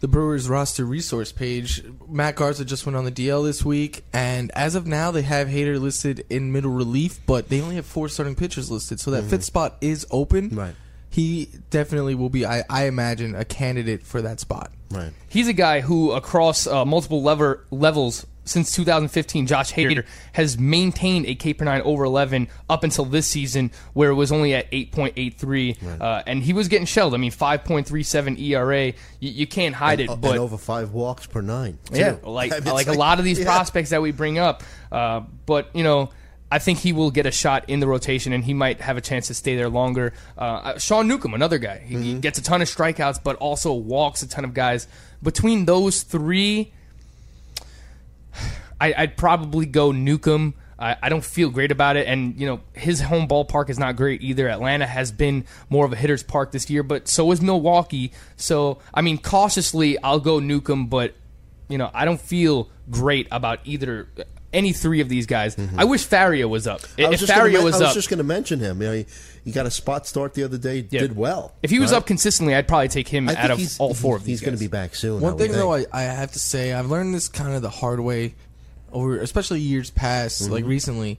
the Brewers roster resource page, Matt Garza just went on the DL this week, and as of now, they have Hader listed in middle relief, but they only have four starting pitchers listed, so that fifth spot is open. Right. He definitely will be, I, I imagine, a candidate for that spot. Right. He's a guy who, across uh, multiple lever levels since 2015, Josh Hader has maintained a K per nine over 11 up until this season, where it was only at 8.83, uh, and he was getting shelled. I mean, 5.37 ERA. You, you can't hide and, it, and but over five walks per nine. too. yeah, like I mean, it's like a lot of these yeah. prospects that we bring up. Uh, but you know, I think he will get a shot in the rotation, and he might have a chance to stay there longer. Uh, Sean Newcomb, another guy, he, Mm-hmm. he gets a ton of strikeouts, but also walks a ton of guys. Between those three, I, I'd probably go Newcomb. I, I don't feel great about it, and you know his home ballpark is not great either. Atlanta has been more of a hitter's park this year, but so is Milwaukee. So I mean, cautiously, I'll go Newcomb, but you know I don't feel great about either any three of these guys. I wish Faria was up. Mm-hmm. I was If just gonna Faria men- was I was up, just going to mention him. You know, he, he got a spot start the other day. Yeah. Did well. if he was right? up consistently, I'd probably take him I out of all four of these. he's these. going to be back soon. One would thing though. I, I have to say, I've learned this kind of the hard way over, especially years past, Mm-hmm. like recently.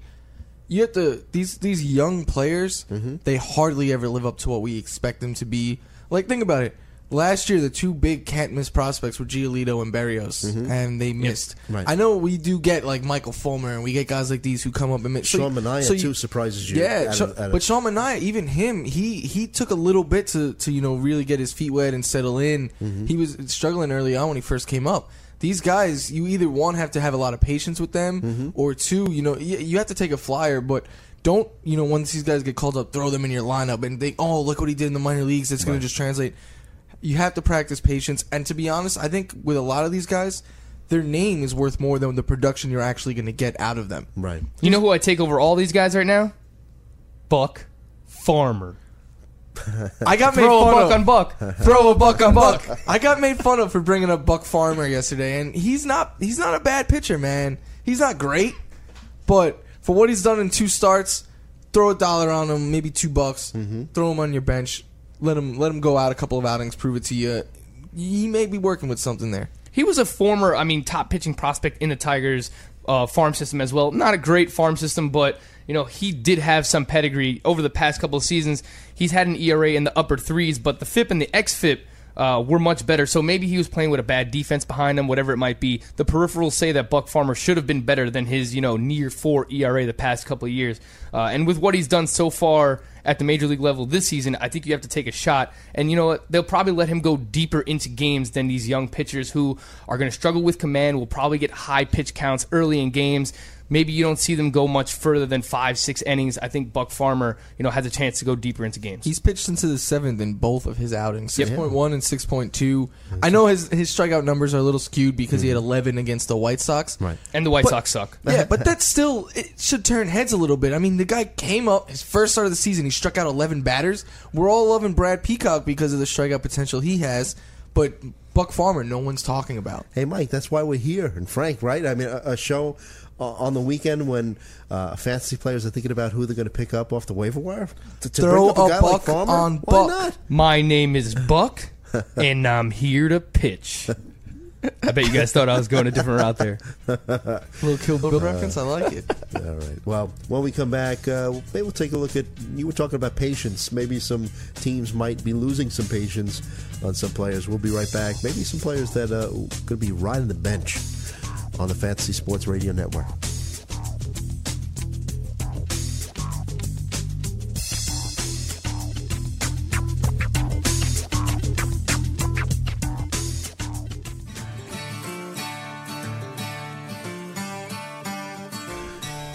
You have to these these young players, Mm-hmm. they hardly ever live up to what we expect them to be. Like think about it. Last year, the two big can't miss prospects were Giolito and Berrios, and they missed. Mm-hmm. Right. I know we do get like Michael Fulmer, and we get guys like these who come up and miss. So- Sean Manaea, so you- too, surprises you. Yeah, out Sha- of- out but Sean Manaea, even him, he he took a little bit to to you know really get his feet wet and settle in. Mm-hmm. He was struggling early on when he first came up. These guys, you either one have to have a lot of patience with them, Mm-hmm. or two, you know, you, you have to take a flyer, but. Don't you know once these guys get called up, throw them in your lineup and think, oh, look what he did in the minor leagues. It's going to just translate. You have to practice patience, and to be honest, I think with a lot of these guys, their name is worth more than the production you're actually going to get out of them. right. You know who I take over all these guys right now? Buck Farmer. I got made Throw a fun buck of. on Buck. throw a buck on buck. I got made fun of for bringing up Buck Farmer yesterday, and he's not he's not a bad pitcher, man. He's not great, but for what he's done in two starts, throw a dollar on him, maybe two bucks. Throw him on your bench. Let him let him go out a couple of outings, prove it to you. He may be working with something there. He was a former, I mean, top pitching prospect in the Tigers uh, farm system as well. Not a great farm system, but you know he did have some pedigree over the past couple of seasons. He's had an ERA in the upper threes, but the FIP and the XFIP uh, were much better. So maybe he was playing with a bad defense behind him, whatever it might be. The peripherals say that Buck Farmer should have been better than his, you know, near four ERA the past couple of years. Uh, and with what he's done so far at the major league level this season, I think you have to take a shot. And you know what? They'll probably let him go deeper into games than these young pitchers who are going to struggle with command, will probably get high pitch counts early in games. Maybe you don't see them go much further than five, six innings. I think Buck Farmer, you know, has a chance to go deeper into games. He's pitched into the seventh in both of his outings, Yep. six point one and six point two. I know his his strikeout numbers are a little skewed because he had mm-hmm. eleven against the White Sox. Right. and the White But- Sox suck. Yeah, but that's still it should turn heads a little bit. I mean, the guy came up his first start of the season. He struck out eleven batters. We're all loving Brad Peacock because of the strikeout potential he has, but Buck Farmer, no one's talking about. Hey, Mike, that's why we're here. And Frank, right? I mean, a, a show uh, on the weekend when uh, fantasy players are thinking about who they're going to pick up off the waiver wire. To, to Throw bring up a, a guy buck like Farmer? on Why Buck. not? My name is Buck, and I'm here to pitch. I bet you guys thought I was going a different route there. a Little Kill Bill reference, I like it. All right. Well, when we come back, uh, maybe we'll take a look at. You were talking about patience. Maybe some teams might be losing some patience on some players. We'll be right back. Maybe some players that uh, going to be riding the bench on the Fantasy Sports Radio Network.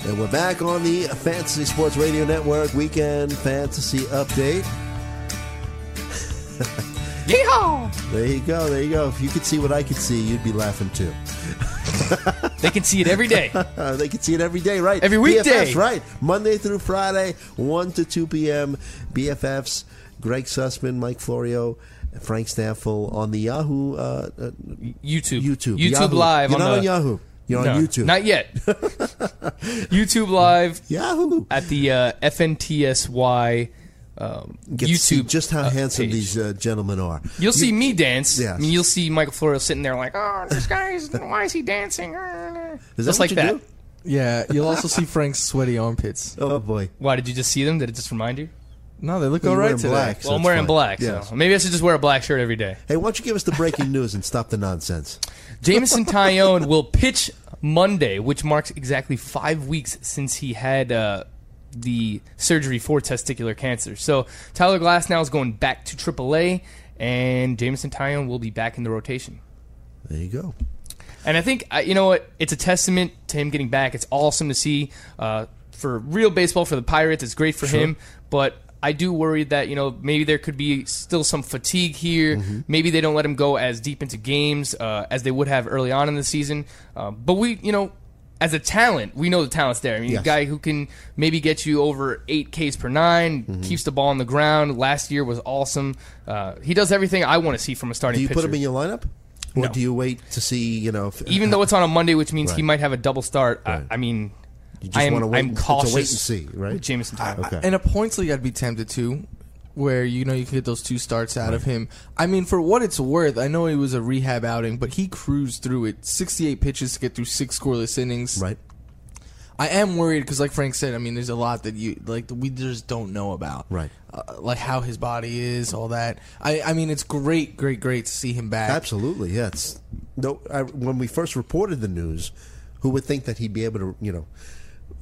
And we're back on the Fantasy Sports Radio Network Weekend Fantasy Update. Yeehaw! There you go. There you go. If you could see what I could see, you'd be laughing too. They can see it every day. They can see it every day, right? Every weekday. BFFs, right? Monday through Friday, 1 to 2 p.m. BFFs, Greg Sussman, Mike Florio, Frank Stampfl on the Yahoo uh, uh, YouTube. YouTube. YouTube Yahoo. Live You're on not the on Yahoo. You're No, on YouTube. Not yet. YouTube Live Yahoo. at the uh, FNTSY um, Get to see YouTube. just how uh, handsome page. these uh, gentlemen are. You'll see me dance. Yes. I mean, you'll see Michael Florio sitting there like, oh, this guy's, why is he dancing? Is that Just what like you that. do? Yeah, you'll also see Frank's sweaty armpits. Oh boy. Why did you just see them? Did it just remind you? No, they look all right all you're right wearing today. black, so Well, I'm wearing fine. black, Yes. so maybe I should just wear a black shirt every day. Hey, why don't you give us the breaking news and stop the nonsense? Jameson Taillon will pitch Monday, which marks exactly five weeks since he had uh, the surgery for testicular cancer. So Tyler Glasnow is going back to AAA, and Jameson Taillon will be back in the rotation. There you go. And I think uh, you know what? It's a testament to him getting back. It's awesome to see uh, for real baseball for the Pirates. It's great for him, but I do worry that you know maybe there could be still some fatigue here. Maybe they don't let him go as deep into games uh, as they would have early on in the season. Uh, but we, you know. As a talent, we know the talent's there. I mean, Yes. a guy who can maybe get you over eight Ks per 9 keeps the ball on the ground. Last year was awesome. Uh, he does everything I want to see from a starting Do you pitcher. put him in your lineup? Or No. do you wait to see, you know, if, even though it's on a Monday, which means he might have a double start. Right. I, I mean, you just I am, want to wait, I'm it's a cautious. wait and see, right? Jameson Taillon. Okay. In a points league, I'd be tempted to, where you know you can get those two starts out of him. I mean, for what it's worth, I know it was a rehab outing, but he cruised through it. Sixty-eight pitches to get through six scoreless innings. Right. I am worried because, like Frank said, I mean, there's a lot that you like we just don't know about. Right. Uh, like how his body is, all that. I, I mean, it's great, great, great to see him back. Absolutely, yeah. It's, no, I, when we first reported the news, who would think that he'd be able to, you know,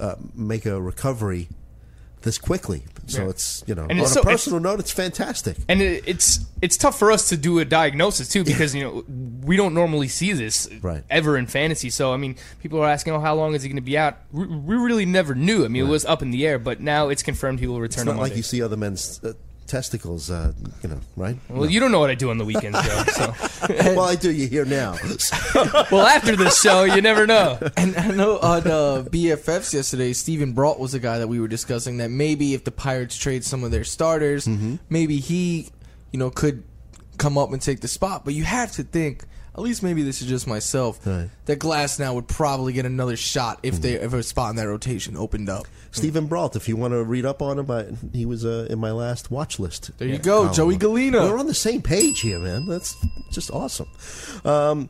uh, make a recovery this quickly? So Yeah. it's, you know, And on it's a so- personal note, it's fantastic. And it, it's it's tough for us to do a diagnosis too because you know we don't normally see this Right. ever in fantasy. So I mean, people are asking, "Oh, how long is he going to be out?" We, we really never knew. I mean, it was up in the air, but now it's confirmed he will It's return not on like you see other men's uh, testicles, uh, you know, right? well, you don't know what I do on the weekends, Joe. So, well, I do. You hear now. well, after this show, you never know. And I know on uh, BFFs yesterday, Steven Brault was a guy that we were discussing that maybe if the Pirates trade some of their starters, Mm-hmm. maybe he, you know, could come up and take the spot. But you have to think, at least maybe this is just myself, Right. Mm-hmm. that Glasnow would probably get another shot if they if a spot in that rotation opened up. Steven Brault, if you want to read up on him, I, he was uh, in my last watch list. There you go, column. Joey Galina. We're on the same page here, man. That's just awesome. Um,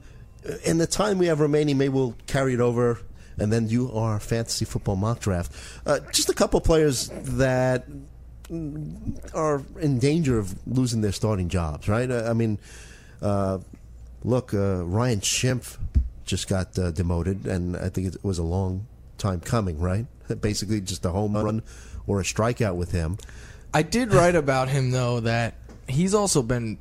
in the time we have remaining, maybe we'll carry it over, and then you our fantasy football mock draft. Uh, just a couple players that are in danger of losing their starting jobs, right? Uh, I mean, uh, look, uh, Ryan Schimpf just got uh, demoted, and I think it was a long time coming, right? Basically, just a home run or a strikeout with him. I did write about him though that he's also been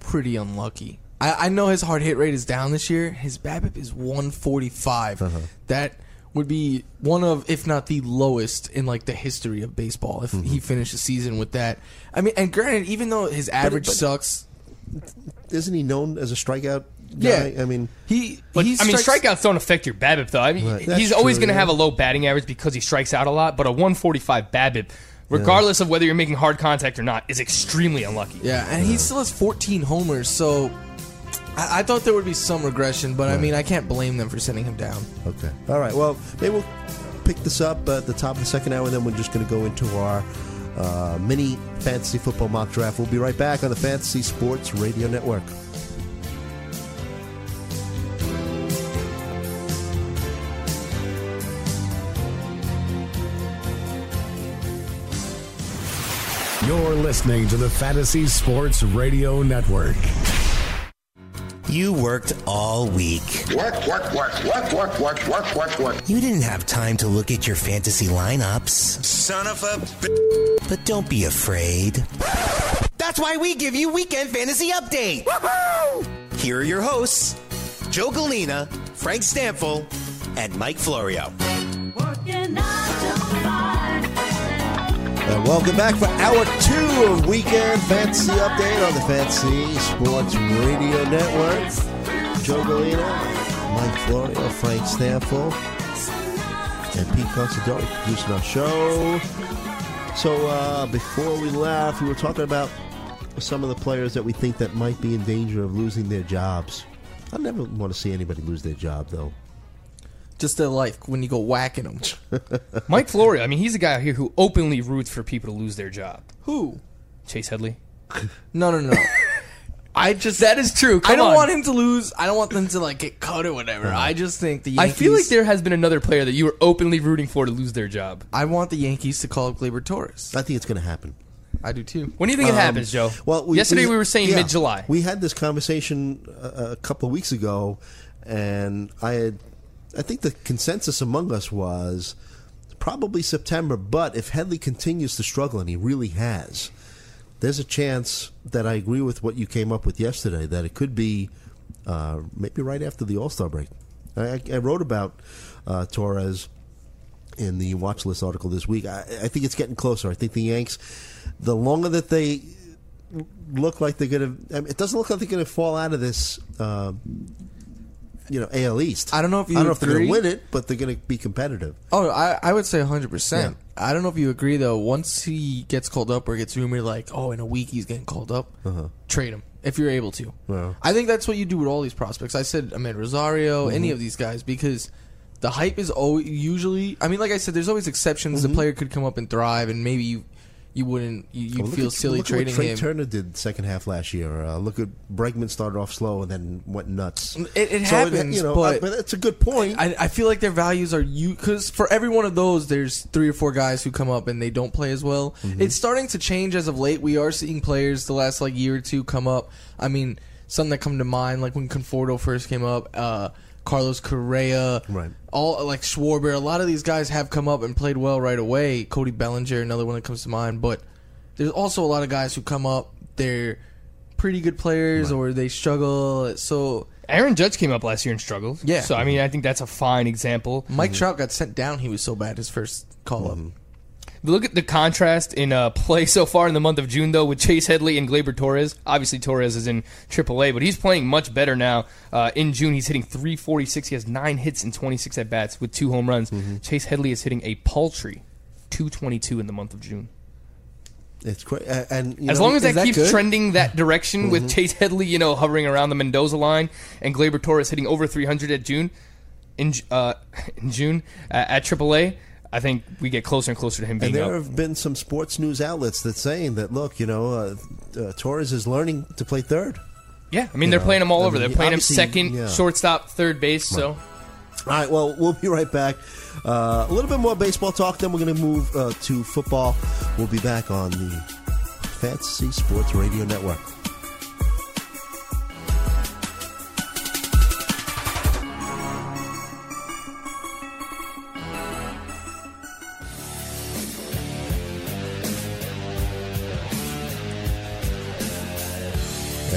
pretty unlucky. I, I know his hard hit rate is down this year. His BABIP is 145. Uh-huh. That would be one of, if not the lowest in like the history of baseball. If Mm-hmm. he finished the season with that, I mean, and granted, even though his average but- sucks, Isn't he known as a strikeout guy? Yeah. I mean, he But he I mean, strikes- strikeouts don't affect your BABIP though. I mean, Right. That's he's always going to yeah. have a low batting average because he strikes out a lot. But a 145 BABIP, regardless of whether you're making hard contact or not, is extremely unlucky. Yeah, and he still has 14 homers, so I, I thought there would be some regression, but I mean, I can't blame them for sending him down. okay. All right. Well, maybe we'll pick this up at the top of the second hour, and then we're just going to go into our uh, mini fantasy football mock draft. We'll be right back on the Fantasy Sports Radio Network. You're listening to the Fantasy Sports Radio Network. You worked all week. Work, work, work, work, work, work, work, work, work. You didn't have time to look at your fantasy lineups. Son of a b- But don't be afraid. That's why we give you Weekend Fantasy Update. Here are your hosts Joe Galina, Frank Stampfl, and Mike Florio. And welcome back for hour two of Weekend Fantasy Update on the Fantasy Sports Radio Network. Joe Galina, Mike Florio, Frank Stampfl, and Pete Considori producing our show. So uh, before we left, we were talking about some of the players that we think that might be in danger of losing their jobs. I never want to see anybody lose their job, though. Just their life when you go whacking them. Mike Florio, I mean, he's a guy here who openly roots for people to lose their job. Who? Chase Headley. No, no, no. I just That is true. Come I don't on. want him to lose. I don't want them to like get cut or whatever. Uh-huh. I just think the I feel like there has been another player that you were openly rooting for to lose their job. I want the Yankees to call up Gleyber Torres. I think it's going to happen. I do too. When do you think it um, happens, Joe? Well, yesterday we, were saying yeah, mid July. We had this conversation a, a couple of weeks ago, and I had, I think the consensus among us was probably September. But if Headley continues to struggle, and he really has, there's a chance that I agree with what you came up with yesterday. That it could be uh, maybe right after the All Star break. I, I wrote about uh, Torres in the watch list article this week. I, I think it's getting closer. I think the Yanks, the longer that they look like they're going to, it doesn't look like they're going to fall out of this, uh, you know, AL East. I don't know if you I don't know if they're going to win it, but they're going to be competitive. Oh, I, I would say 100%. I don't know if you agree, though. Once he gets called up or gets rumored, like, oh, in a week he's getting called up, uh-huh. trade him if you're able to. I think that's what you do with all these prospects. I said Amed Rosario, mm-hmm. any of these guys, because the hype is always usually. I mean, like I said, there's always exceptions. The mm-hmm. player could come up and thrive, and maybe you you wouldn't you, you'd Well, look feel at- silly look trading at what Trea him. Turner did second half last year. Uh, look at Bregman started off slow and then went nuts. It, it So happens, you know, but, uh, but it's a good point. I, I feel like their values are you because for every one of those, there's three or four guys who come up and they don't play as well. Mm-hmm. It's starting to change as of late. We are seeing players the last like year or two come up. I mean, some that come to mind like when Conforto first came up, uh, Carlos Correa, Right. All like Schwarber. A lot of these guys have come up and played well right away. Cody Bellinger, another one that comes to mind, but. There's also a lot of guys who come up. They're pretty good players, or they struggle. So Aaron Judge came up last year and struggled. Yeah. So I mean, I think that's a fine example. Mike mm-hmm. Trout got sent down. He was so bad his first call up. Mm-hmm. Look at the contrast in uh, play so far in the month of June, though, with Chase Headley and Gleyber Torres. Obviously, Torres is in AAA, but he's playing much better now. Uh, in June, he's hitting 346. He has nine hits and 26 at bats with two home runs. Chase Headley is hitting a paltry 222 in the month of June. it's great, uh, and you As know, long as that, that keeps good? trending that direction Mm-hmm. with Chase Headley, you know, hovering around the Mendoza line, and Gleyber Torres hitting over 300 at June, in uh, in June uh, at AAA, I think we get closer and closer to him being And there up. have been some sports news outlets that saying that look, you know, uh, uh, Torres is learning to play third. Yeah, I mean they're know, playing him all I over. mean, they're playing him second, yeah. shortstop, third base. So All right, well, we'll be right back. Uh, a little bit more baseball talk, then we're going to move uh, to football. We'll be back on the Fantasy Sports Radio Network.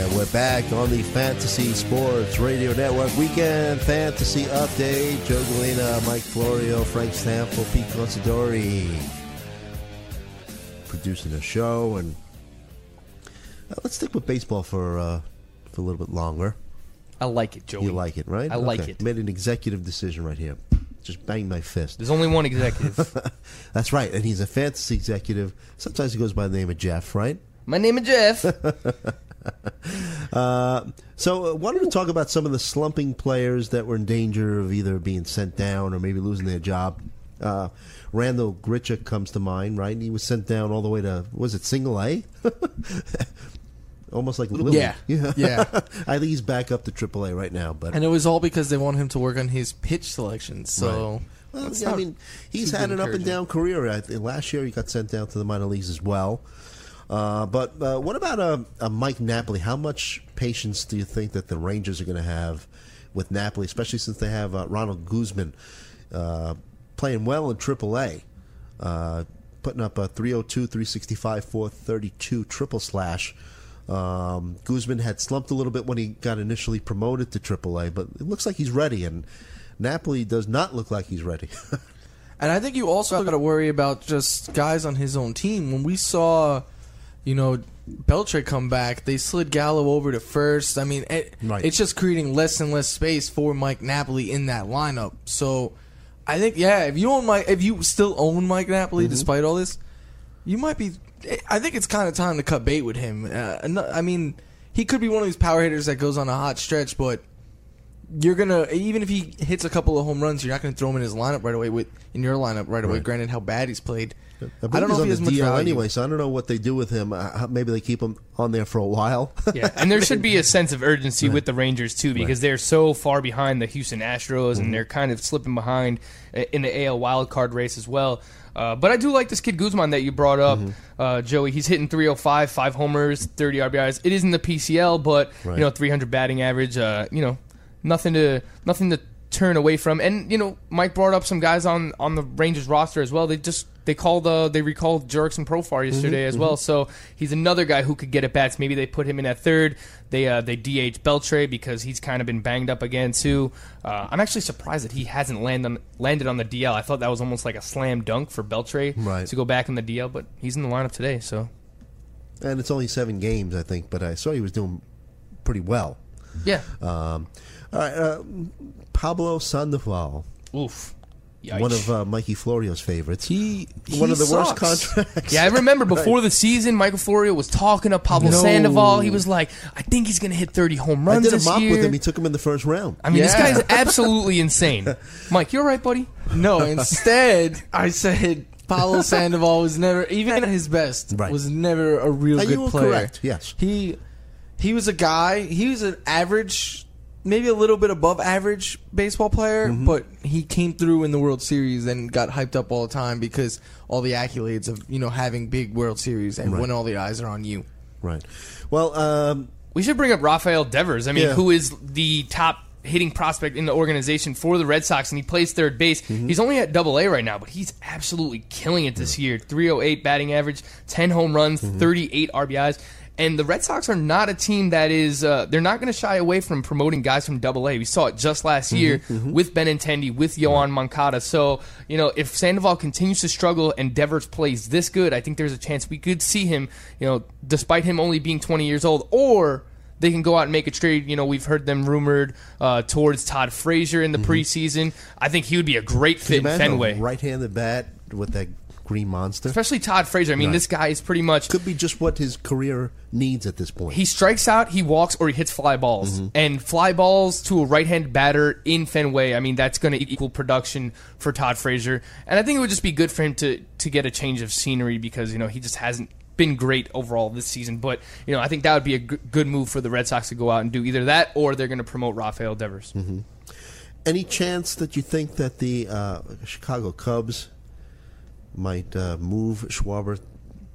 And we're back on the Fantasy Sports Radio Network Weekend Fantasy Update. Joe Galina, Mike Florio, Frank Stampfl, Pete Considori producing the show. And uh, let's stick with baseball for uh, for a little bit longer. I like it, Joey. You like it, right? I like it. Made an executive decision right here. Just bang my fist. There's only one executive. That's right. And he's a fantasy executive. Sometimes he goes by the name of Jeff, right? My name is Jeff. Uh, so, uh, wanted to talk about some of the slumping players that were in danger of either being sent down or maybe losing their job. Uh, Randal Grichuk comes to mind, right? He was sent down all the way to was it single A? Almost like Lily. Yeah. Yeah. I think he's back up to Triple A right now, but And it was all because they want him to work on his pitch selection. So, Well, yeah, I mean, he's had an up and down career. I think last year he got sent down to the minor leagues as well. Uh, but uh, what about a, a Mike Napoli? How much patience do you think that the Rangers are going to have with Napoli, especially since they have uh, Ronald Guzman uh, playing well in AAA, uh, putting up a 302, 365, 432 triple slash. Um, Guzman had slumped a little bit when he got initially promoted to AAA, but it looks like he's ready, and Napoli does not look like he's ready. And I think you also got to worry about just guys on his own team. When we saw, you know, Beltre come back, they slid Gallo over to first. I mean, it, Right. it's just creating less and less space for Mike Napoli in that lineup. So, I think yeah, if you own Mike, if you still own Mike Napoli despite all this, you might be. I think it's kind of time to cut bait with him. Uh, I mean, he could be one of these power hitters that goes on a hot stretch, but you're gonna even if he hits a couple of home runs, you're not gonna throw him in his lineup right away with in your lineup right away. Right. Granted, how bad he's played, I, I, don't know he's if he has much DL value. anyway, so I don't know what they do with him. Uh, maybe they keep him on there for a while. Yeah, and there should be a sense of urgency with the Rangers too, because they're so far behind the Houston Astros, and they're kind of slipping behind uh, in the AL wild card race as well. Uh, but I do like this kid Guzman that you brought up, uh, Joey. He's hitting 305, five homers, 30 RBIs. It isn't the PCL, but Right. you know, 300 batting average. Uh, you know, nothing to nothing to turn away from. And you know, Mike brought up some guys on on the Rangers roster as well. They just they called uh, they recalled Jurickson Profar yesterday as well. So he's another guy who could get at bats. Maybe they put him in at third. They uh, they DH Beltre because he's kind of been banged up again too. Uh, I'm actually surprised that he hasn't landed on, landed on the DL. I thought that was almost like a slam dunk for Beltre Right. to go back in the DL, but he's in the lineup today. So and it's only seven games, I think, but I saw he was doing pretty well. yeah, Um, all right, uh, Pablo Sandoval, oof. Yikes. one of uh, Mikey Florio's favorites. he, he one of the sucks. worst contracts. Yeah, I remember before the season, Michael Florio was talking to Pablo No. Sandoval. He was like, "I think he's going to hit 30 home runs." I runs did a this mock year." with him. He took him in the first round. I mean, this Yeah. guy's absolutely insane. Mike, you all right, buddy? No, instead I said Pablo Sandoval was never even at his best Right. was never a real And good you were player. correct, yes. He he was a guy, he was an average maybe a little bit above average baseball player, Mm-hmm. but he came through in the World Series and got hyped up all the time because all the accolades of, you know, having big World Series and Right. when all the eyes are on you. Right. Well, um, We should bring up Rafael Devers. I mean, Yeah. who is the top hitting prospect in the organization for the Red Sox, and he plays third base. Mm-hmm. He's only at Double A right now, but he's absolutely killing it this year. 308 batting average, 10 home runs, Mm-hmm. 38 RBIs. And the Red Sox are not a team that is, uh, they're not going to shy away from promoting guys from Double A. We saw it just last Mm-hmm, year with Benintendi, with Yoan Moncada. So, you know, if Sandoval continues to struggle and Devers plays this good, I think there's a chance we could see him, you know, despite him only being 20 years old, or they can go out and make a trade. You know, we've heard them rumored uh, towards Todd Frazier in the preseason. I think he would be a great fit in Fenway, right-handed bat with that green monster. especially Todd Frazier. I mean, Right. this guy is pretty much Could be just what his career needs at this point. he strikes out, he walks, or he hits fly balls. And fly balls to a right-hand batter in Fenway, I mean, that's going to equal production for Todd Frazier. And I think it would just be good for him to to get a change of scenery because you know he just hasn't been great overall this season. But you know, I think that would be a g- good move for the Red Sox to go out and do either that or they're going to promote Rafael Devers. Any chance that you think that the uh, Chicago Cubs might uh, move Schwarber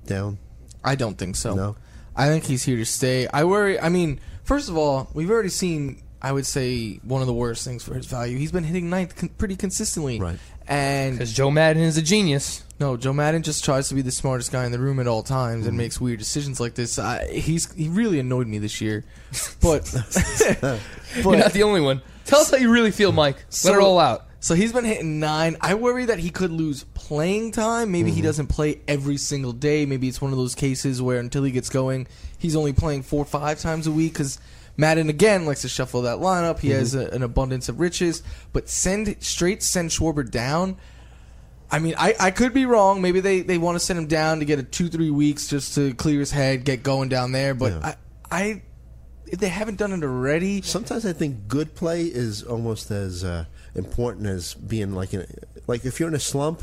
down? I don't think so. No? I think he's here to stay. I worry. I mean, first of all, we've already seen. I would say one of the worst things for his value. He's been hitting ninth con- pretty consistently, Right. And Because Joe Maddon is a genius. no, Joe Maddon just tries to be the smartest guy in the room at all times Mm-hmm. and makes weird decisions like this. I, he's he really annoyed me this year, but You're not the only one. Tell us how you really feel, Mike. Let it all out. So he's been hitting nine. I worry that he could lose playing time. Maybe Mm-hmm. he doesn't play every single day. Maybe it's one of those cases where until he gets going, he's only playing four or five times a week because Maddon again likes to shuffle that lineup. He has Mm-hmm. a, an abundance of riches, but send straight send Schwarber down. I mean, I, I could be wrong. Maybe they, they want to send him down to get a two three weeks just to clear his head, get going down there. But Yeah. I I if they haven't done it already, Sometimes I think good play is almost as uh, important as being like in a, like if you're in a slump,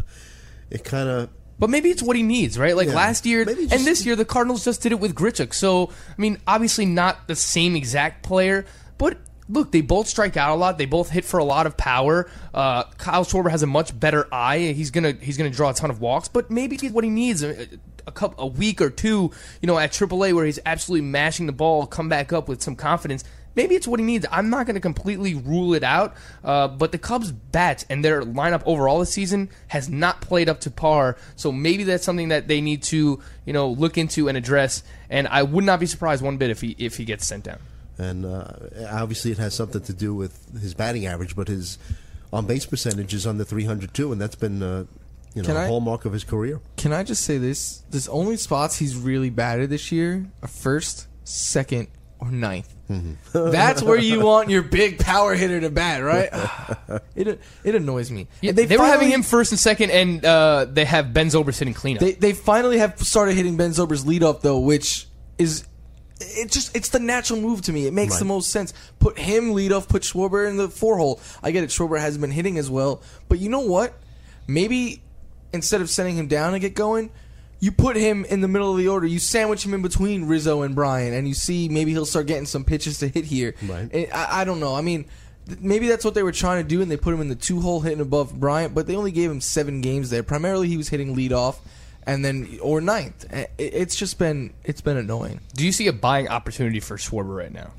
it kind of But maybe it's what he needs, right? Like Yeah. last year Maybe and this year, the Cardinals just did it with Grichuk. So, I mean, obviously not the same exact player, but look, they both strike out a lot. They both hit for a lot of power. Uh, Kyle Schwarber has a much better eye. He's gonna he's gonna draw a ton of walks, but maybe what he needs a, a couple a week or two, you know, at AAA where he's absolutely mashing the ball, come back up with some confidence. Maybe it's what he needs. I'm not going to completely rule it out, uh, but the Cubs' bats and their lineup overall this season has not played up to par. So maybe that's something that they need to, you know, look into and address. And I would not be surprised one bit if he if he gets sent down. and uh, obviously it has something to do with his batting average, but his on base percentage is under 300 too, and that's been uh, you know Can a I- hallmark of his career. Can I just say this? There's only spots he's really batted this year are first, second, or ninth. That's where you want your big power hitter to bat, right? it it annoys me. Yeah, And they, were having him first and second, and uh, they have Ben Zobrist hitting cleanup. They they finally have started hitting Ben Zobrist leadoff though, which is it just it's the natural move to me. It makes the most sense. Put him lead off. Put Schwarber in the four hole. I get it. Schwarber hasn't been hitting as well, but you know what? Maybe instead of sending him down to get going, you put him in the middle of the order. You sandwich him in between Rizzo and Bryant, and you see maybe he'll start getting some pitches to hit here. Right. And I, I don't know. I mean, th- maybe that's what they were trying to do, and they put him in the two hole hitting above Bryant, but they only gave him seven games there. Primarily, he was hitting leadoff. and then or ninth. It- It's just been it's been annoying. Do you see a buying opportunity for Schwarber right now?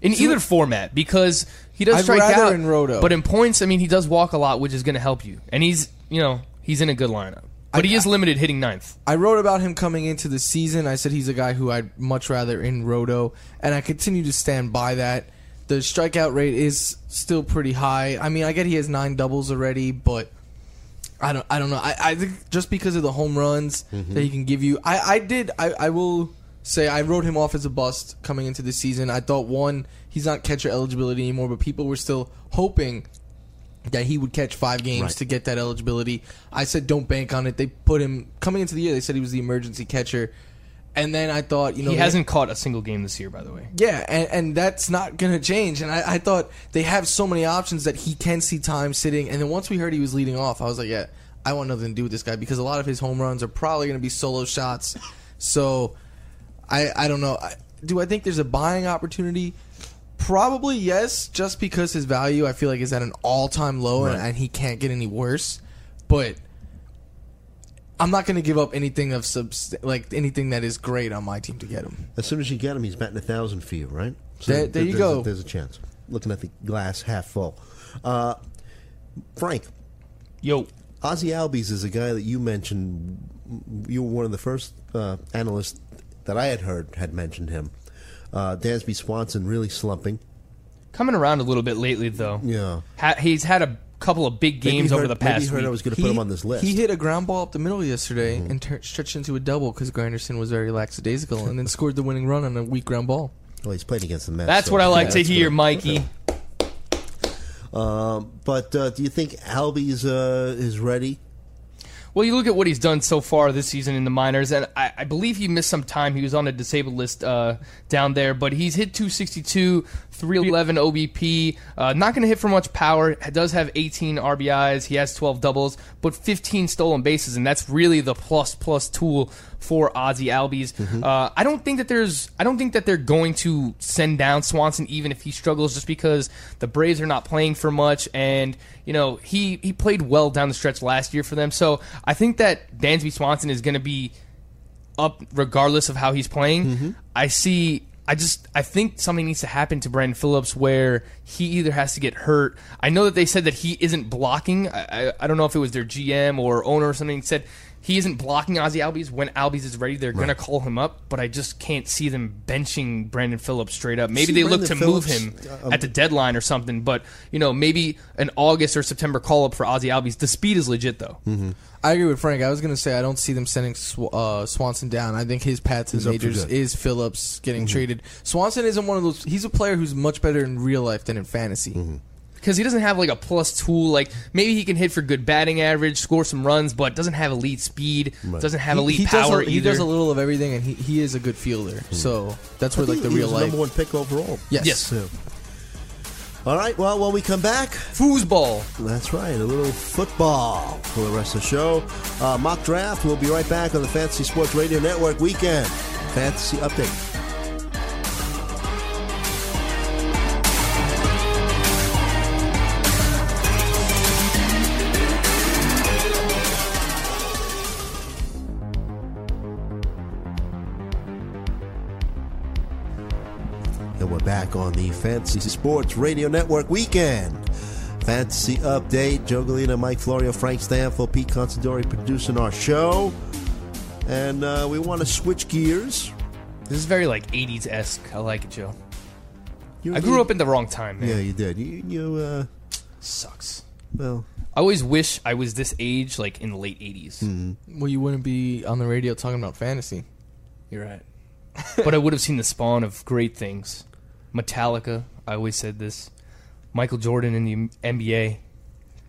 In either format, because he does I'd strike rather out, in Roto. but in points, I mean, he does walk a lot, which is going to help you. And he's, you know, he's in a good lineup, but I- he is limited hitting ninth. I wrote about him coming into the season. I said he's a guy who I'd much rather in Roto, and I continue to stand by that. The strikeout rate is still pretty high. I mean, I get he has nine doubles already, but I don't. I don't know. I, I think just because of the home runs mm-hmm. that he can give you, I, I did. I, I will say I wrote him off as a bust coming into the season. I thought one, he's not catcher eligibility anymore, but people were still hoping that he would catch five games Right. to get that eligibility. I said don't bank on it. They put him coming into the year. They said he was the emergency catcher, and then I thought you know he hasn't caught a single game this year, by the way. yeah, and, and that's not going to change. And I, I thought they have so many options that he can see time sitting. And then once we heard he was leading off, I was like, yeah, I want nothing to do with this guy because a lot of his home runs are probably going to be solo shots. So I I don't know. I, do I think there's a buying opportunity? Probably yes, just because his value I feel like is at an all time low and, Right. and he can't get any worse. But I'm not going to give up anything of subs like anything that is great on my team to get him. As soon as you get him, he's batting a thousand for you, right? There- there you there's go. A, there's a chance. Looking at the glass half full. Uh, Frank, Yo, Ozzy Albies is a guy that you mentioned. You were one of the first uh, analysts that I had heard had mentioned him. Uh, Dansby Swanson really slumping. coming around a little bit lately, though. Yeah. Ha- he's had a couple of big games he over the past Maybe he heard week. I was going to put him on this list. He hit a ground ball up the middle yesterday and tur- stretched into a double because Granderson was very lackadaisical and then scored the winning run on a weak ground ball. well, he's playing against the Mets. That's so what I like yeah, to hear, gonna- Mikey. Um, but uh, do you think Albies uh, is ready? Well, you look at what he's done so far this season in the minors, and I, I believe he missed some time. He was on a disabled list uh, down there, but he's hit 262, 311 OBP. Uh, not going to hit for much power. Does have 18 RBIs. He has 12 doubles, but 15 stolen bases, and that's really the plus plus tool for Ozzy Albies. Uh, I don't think that there's. I don't think that they're going to send down Swanson even if he struggles, just because the Braves are not playing for much, and you know he he played well down the stretch last year for them. So I think that Dansby Swanson is going to be up regardless of how he's playing. Mm-hmm. I see. I just I think something needs to happen to Brandon Phillips where he either has to get hurt. I know that they said that he isn't blocking. I, I, I don't know if it was their GM or owner or something said he isn't blocking Ozzy Albies. When Albies is ready, they're gonna call him up. But I just can't see them benching Brandon Phillips straight up. Maybe See they look Brandon to move him um, at the deadline or something. But you know maybe an August or September call up for Ozzy Albies. The speed is legit though. I agree with Frank. I was going to say I don't see them sending Sw- uh, Swanson down. I think his path to He's the up for majors is Phillips getting traded. Swanson isn't one of those. He's a player who's much better in real life than in fantasy. Because he doesn't have like a plus tool. Like maybe he can hit for good batting average, score some runs, but doesn't have elite speed, doesn't have elite he, he power does a, either. he does a little of everything, and he, he is a good fielder. So that's where I like think the he real was life. number one pick overall. Yes. Yes. Yeah. All right. Well, when we come back, foosball. that's right. A little football for the rest of the show. Uh, mock draft. We'll be right back on the Fantasy Sports Radio Network weekend fantasy update. Back on the Fantasy Sports Radio Network weekend. Fantasy Update. Joe Galina, Mike Florio, Frank Stampfl, Pete Considori producing our show. And uh, we want to switch gears. This is very like '80s esque. I like it, Joe. You- I grew up in the wrong time, man. Yeah, you did. You, you uh, Sucks. well, I always wish I was this age, like in the late '80s. well, you wouldn't be on the radio talking about fantasy. You're right. but I would have seen the spawn of great things. Metallica. I always said this. Michael Jordan in the NBA.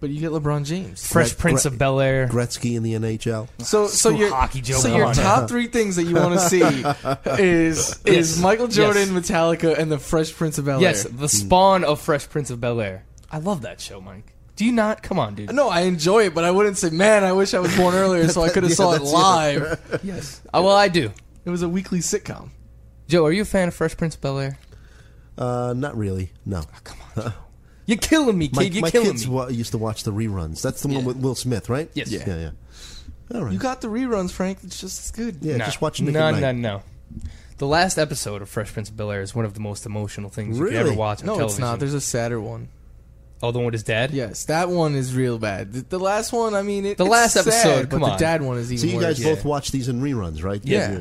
but you get LeBron James. Fresh Gret- Prince Gret- of Bel Air. Gretzky in the NHL. So, so your hockey, Joe, so your top three things that you want to see is is Yes. Michael Jordan, Yes. Metallica, and the Fresh Prince of Bel Air. Yes, the spawn of Fresh Prince of Bel Air. I love that show, Mike. Do you not? Come on, dude. No, I enjoy it, but I wouldn't say, man, I wish I was born earlier so I could have Yeah, saw it that's- live. Yes. Uh, well, I do. It was a weekly sitcom. Joe, are you a fan of Fresh Prince of Bel Air? Uh, not really. No. Come on. You're killing me, kid. My, You're my killing kids me. wa- used to watch the reruns. That's the one Yeah. with Will Smith, right? Yes. Yeah, yeah. All right. You got the reruns, Frank. It's just as good. yeah, No. just watch Nick No, at no, Night. no. The last episode of Fresh Prince of Bel Air is one of the most emotional things you could Really? ever watch on No, television. it's not. There's a sadder one. oh, the one with his dad. Yes, that one is real bad. The, the last one, I mean, it, The it's last sad, episode, but come the on. dad one is even So you guys worse. both watch these in reruns, right? Yeah.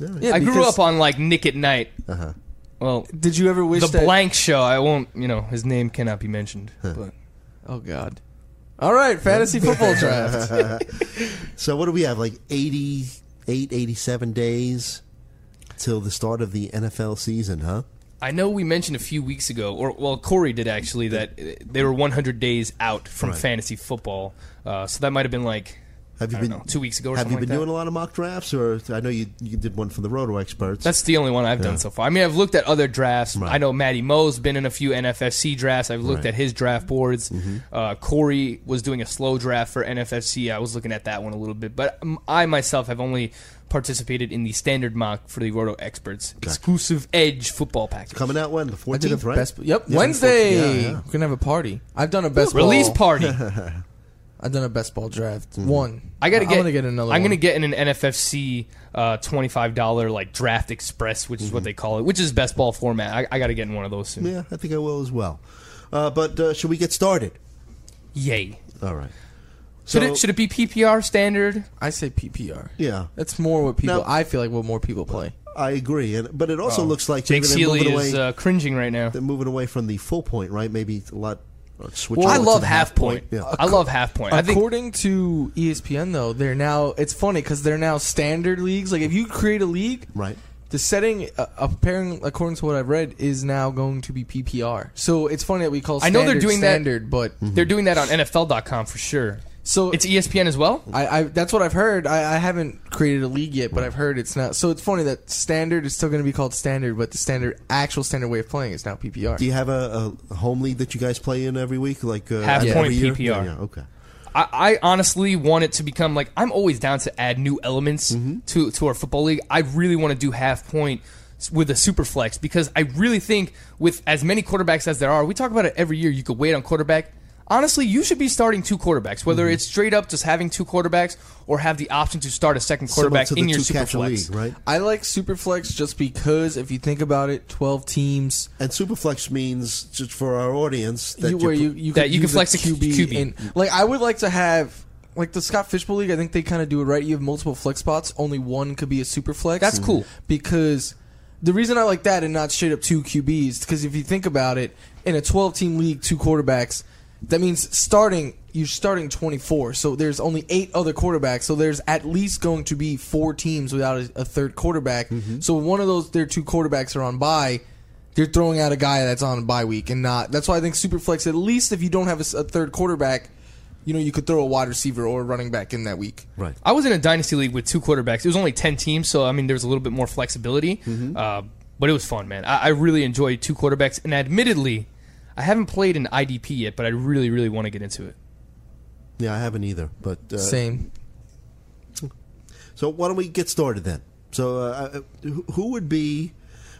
All right. Yeah, I grew because- up on like Nick at Night. Uh-huh. Well, Did you ever wish the that? blank show. I won't. You know, his name cannot be mentioned. But Oh God. All right, fantasy football draft. So what do we have? Like 88, 87 days till the start of the NFL season, huh? I know we mentioned a few weeks ago, or well, Corey did actually that uh, they were 100 days out from Right. fantasy football. Uh, so that might have been like Have you I don't been know, two weeks ago or Have something you been like doing that. a lot of mock drafts, or I know you you did one for the Roto experts. That's the only one I've Yeah. done so far. I mean, I've looked at other drafts. Right. I know Matty Moe's been in a few NFFC drafts. I've looked Right. at his draft boards. Mm-hmm. Uh, Corey was doing a slow draft for NFFC. I was looking at that one a little bit, but um, I myself have only participated in the standard mock for the Roto Experts exclusive Edge football package. coming out when the I did a fourteenth, right? best. Yep, Yeah, Wednesday. Yeah, yeah. We're gonna have a party. I've done a best Release ball. party. I've done a best ball draft. Mm-hmm. One. I gotta I'm get. gonna get another. I'm one. gonna get in an NFFC uh, twenty five dollar like draft express, which is what they call it, which is best ball format. I, I gotta get in one of those soon. Yeah, I think I will as well. Uh, but uh, should we get started? Yay! All right. Should it should it be PPR standard? I say PPR. Yeah, That's more what people. Now- I feel like what more people play. I agree, and but it also looks like Oh. Jake maybe they're Seeley moving is away. uh, cringing right now. they're moving away from the full point, right? Maybe a lot. Switching I love the half point. Yeah. I love half point. I think According to ESPN, though, they're now. It's funny because they're now standard leagues. Like if you create a league, Right. the setting, uh, apparently, according to what I've read, is now going to be PPR. So it's funny that we call. I know they're standard doing that- standard, but they're doing that on NFL.com for sure. So It's ESPN as well. I, I that's what I've heard. I, I haven't created a league yet, but I've heard it's not. So it's funny that standard is still going to be called standard, but the standard actual standard way of playing is now PPR. Do you have a, a home league that you guys play in every week? Like uh, Half every point? PPR. Yeah, yeah, okay. I, I honestly want it to become like I'm always down to add new elements to to our football league. I really want to do half point with a super flex because I really think with as many quarterbacks as there are, we talk about it every year. You could wait on quarterback. Honestly, you should be starting two quarterbacks, whether mm-hmm. it's straight up just having two quarterbacks or have the option to start a second quarterback in your two super catcher flex. league, right? I like Superflex just because if you think about it, twelve teams. And superflex means just for our audience that you, you where you, you that you can flex a QB. in- like I would like to have like the Scott Fishbowl League. I think they kind of do it right. You have multiple flex spots. Only one could be a super flex. That's mm-hmm. cool. because the reason I like that and not straight up two QBs because if you think about it, in a twelve team league, two quarterbacks. That means starting you're starting 24. So there's only eight other quarterbacks. So there's at least going to be four teams without a, a third quarterback. Mm-hmm. So one of those their two quarterbacks are on bye They're throwing out a guy that's on a bye week and not. That's why I think Superflex. At least if you don't have a third quarterback, you know you could throw a wide receiver or a running back in that week. right. I was in a dynasty league with two quarterbacks. It was only ten teams, so I mean there was a little bit more flexibility. Mm-hmm. Uh, but it was fun, man. I, I really enjoyed two quarterbacks, and admittedly, I haven't played an IDP yet, but I really, really want to get into it. Yeah, I haven't either. But uh, Same. So why don't we get started then? So uh, uh, who- who would be?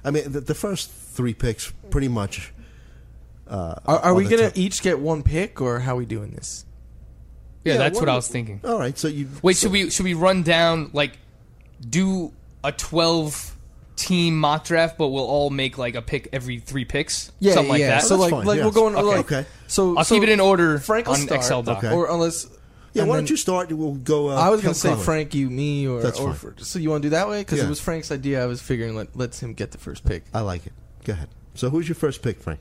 I mean, the, the first three picks pretty much. Uh, Are, are we gonna top. each get one pick or how are we doing this? Yeah, Yeah, that's why what I don't- was thinking. All right, so you Wait, so- should we should we run down like do a twelve team mock draft, but we'll all make like a pick every three picks, Yeah, something like yeah. that. So that's like, fine, like yes. we're going Okay. like Okay. So I'll so keep it in order Frank will on start, Excel doc. Okay. or unless. Yeah, and why then- don't you start? We'll go. Uh, I was gonna say Conlon. Frank, you, me, or, That's or fine. so you want to do that way because Yeah. it was Frank's idea. I was figuring let let's him get the first pick. I like it. Go ahead. So who's your first pick, Frank?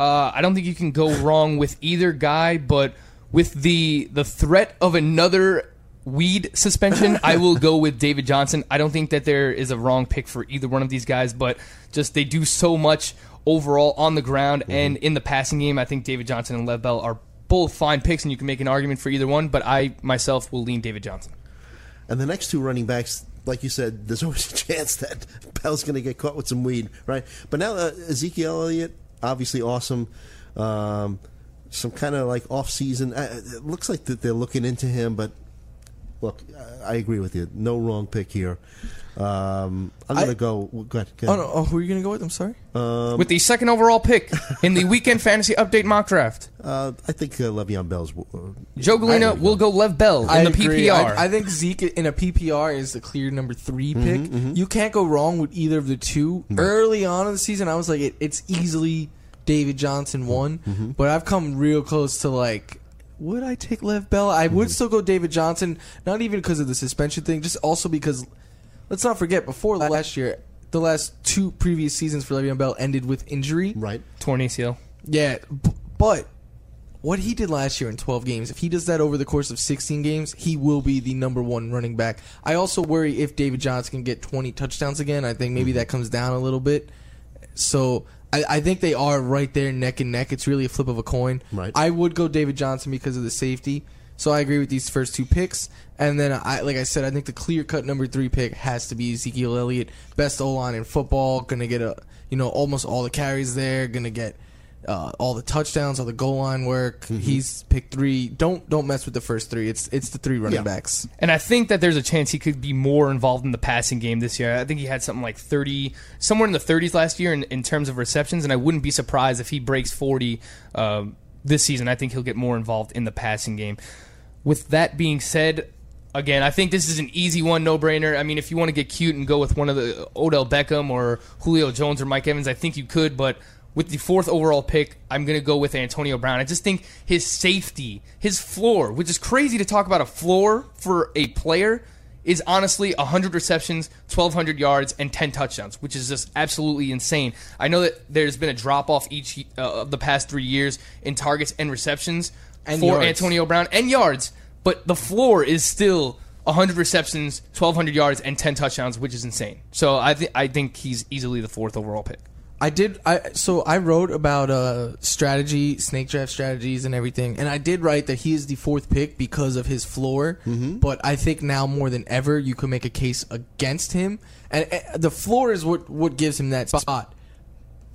Uh, I don't think you can go wrong with either guy, but with the the threat of another weed suspension, I will go with David Johnson. I don't think that there is a wrong pick for either one of these guys, but just they do so much overall on the ground and in the passing game. I think David Johnson and Lev Bell are both fine picks, and you can make an argument for either one. But I myself will lean David Johnson. And the next two running backs, like you said, there's always a chance that Bell's going to get caught with some weed, right? But now uh, Ezekiel Elliott, obviously awesome. Um, some kind of like off season. Uh, it looks like that they're looking into him, but look, I agree with you. No wrong pick here. Um, I'm going to go. Go ahead. Go Oh ahead. no! Oh, who are you gonna go with? I'm sorry. Um, With the second overall pick in the weekend fantasy update mock draft, Uh, I think uh, Le'Veon Bell's. Uh, Joe Galina will go Lev Bell in I the agree. PPR. I, I think Zeke in a PPR is the clear number 3 Mm-hmm, pick. You can't go wrong with either of the two. Early on in the season, I was like, it, it's easily David Johnson one, Mm-hmm. but I've come real close to like. Would I take Lev Bell? I Mm-hmm. would still go David Johnson, not even because of the suspension thing, just also because let's not forget before last year, the last two previous seasons for Le'Veon Bell ended with injury. right. Torn ACL. Yeah, b- but what he did last year in 12 games, if he does that over the course of 16 games, he will be the number one running back. I also worry if David Johnson can get 20 touchdowns again. I think maybe that comes down a little bit. So I, I think they are right there neck and neck. It's really a flip of a coin. Right. I would go David Johnson because of the safety. So I agree with these first two picks, and then I, like I said, I think the clear cut number three pick has to be Ezekiel Elliott, best O line in football, gonna get a you know almost all the carries there, gonna get uh, all the touchdowns, all the goal line work. He's pick three. Don't don't mess with the first three. It's it's the three running Yeah. backs. And I think that there's a chance he could be more involved in the passing game this year. I think he had something like 30, somewhere in the 30s last year in, in terms of receptions, and I wouldn't be surprised if he breaks 40 um, this season. I think he'll get more involved in the passing game. With that being said, again, I think this is an easy one, no brainer. I mean, if you want to get cute and go with one of the Odell Beckham or Julio Jones or Mike Evans, I think you could, but with the fourth overall pick, I'm going to go with Antonio Brown. I just think his safety, his floor, which is crazy to talk about a floor for a player, is honestly 100 receptions, 1,200 yards, and 10 touchdowns, which is just absolutely insane. I know that there's been a drop off each uh, of the past three years in targets and receptions And for yards. Antonio Brown and yards, but the floor is still 100 receptions, 1,200 yards, and 10 touchdowns, which is insane. So I, th- I think he's easily the fourth overall pick. I did. I so I wrote about uh, strategy, snake draft strategies, and everything, and I did write that he is the fourth pick because of his floor. But I think now more than ever, you can make a case against him, and uh, the floor is what what gives him that spot.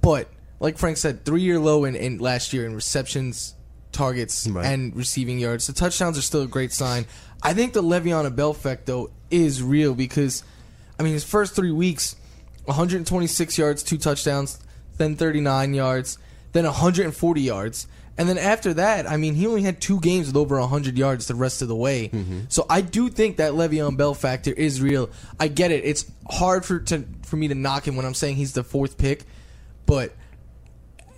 But like Frank said, three year low in, in last year in receptions, targets, Right. and receiving yards. The touchdowns are still a great sign. I think the Le'Veon Bell effect though is real because, I mean, his first three weeks, 126 yards, two touchdowns, then 39 yards, then 140 yards. And then after that, I mean, he only had two games with over 100 yards the rest of the way. Mm-hmm. So I do think that Le'Veon Bell factor is real. I get it. It's hard for to, for me to knock him when I'm saying he's the fourth pick, but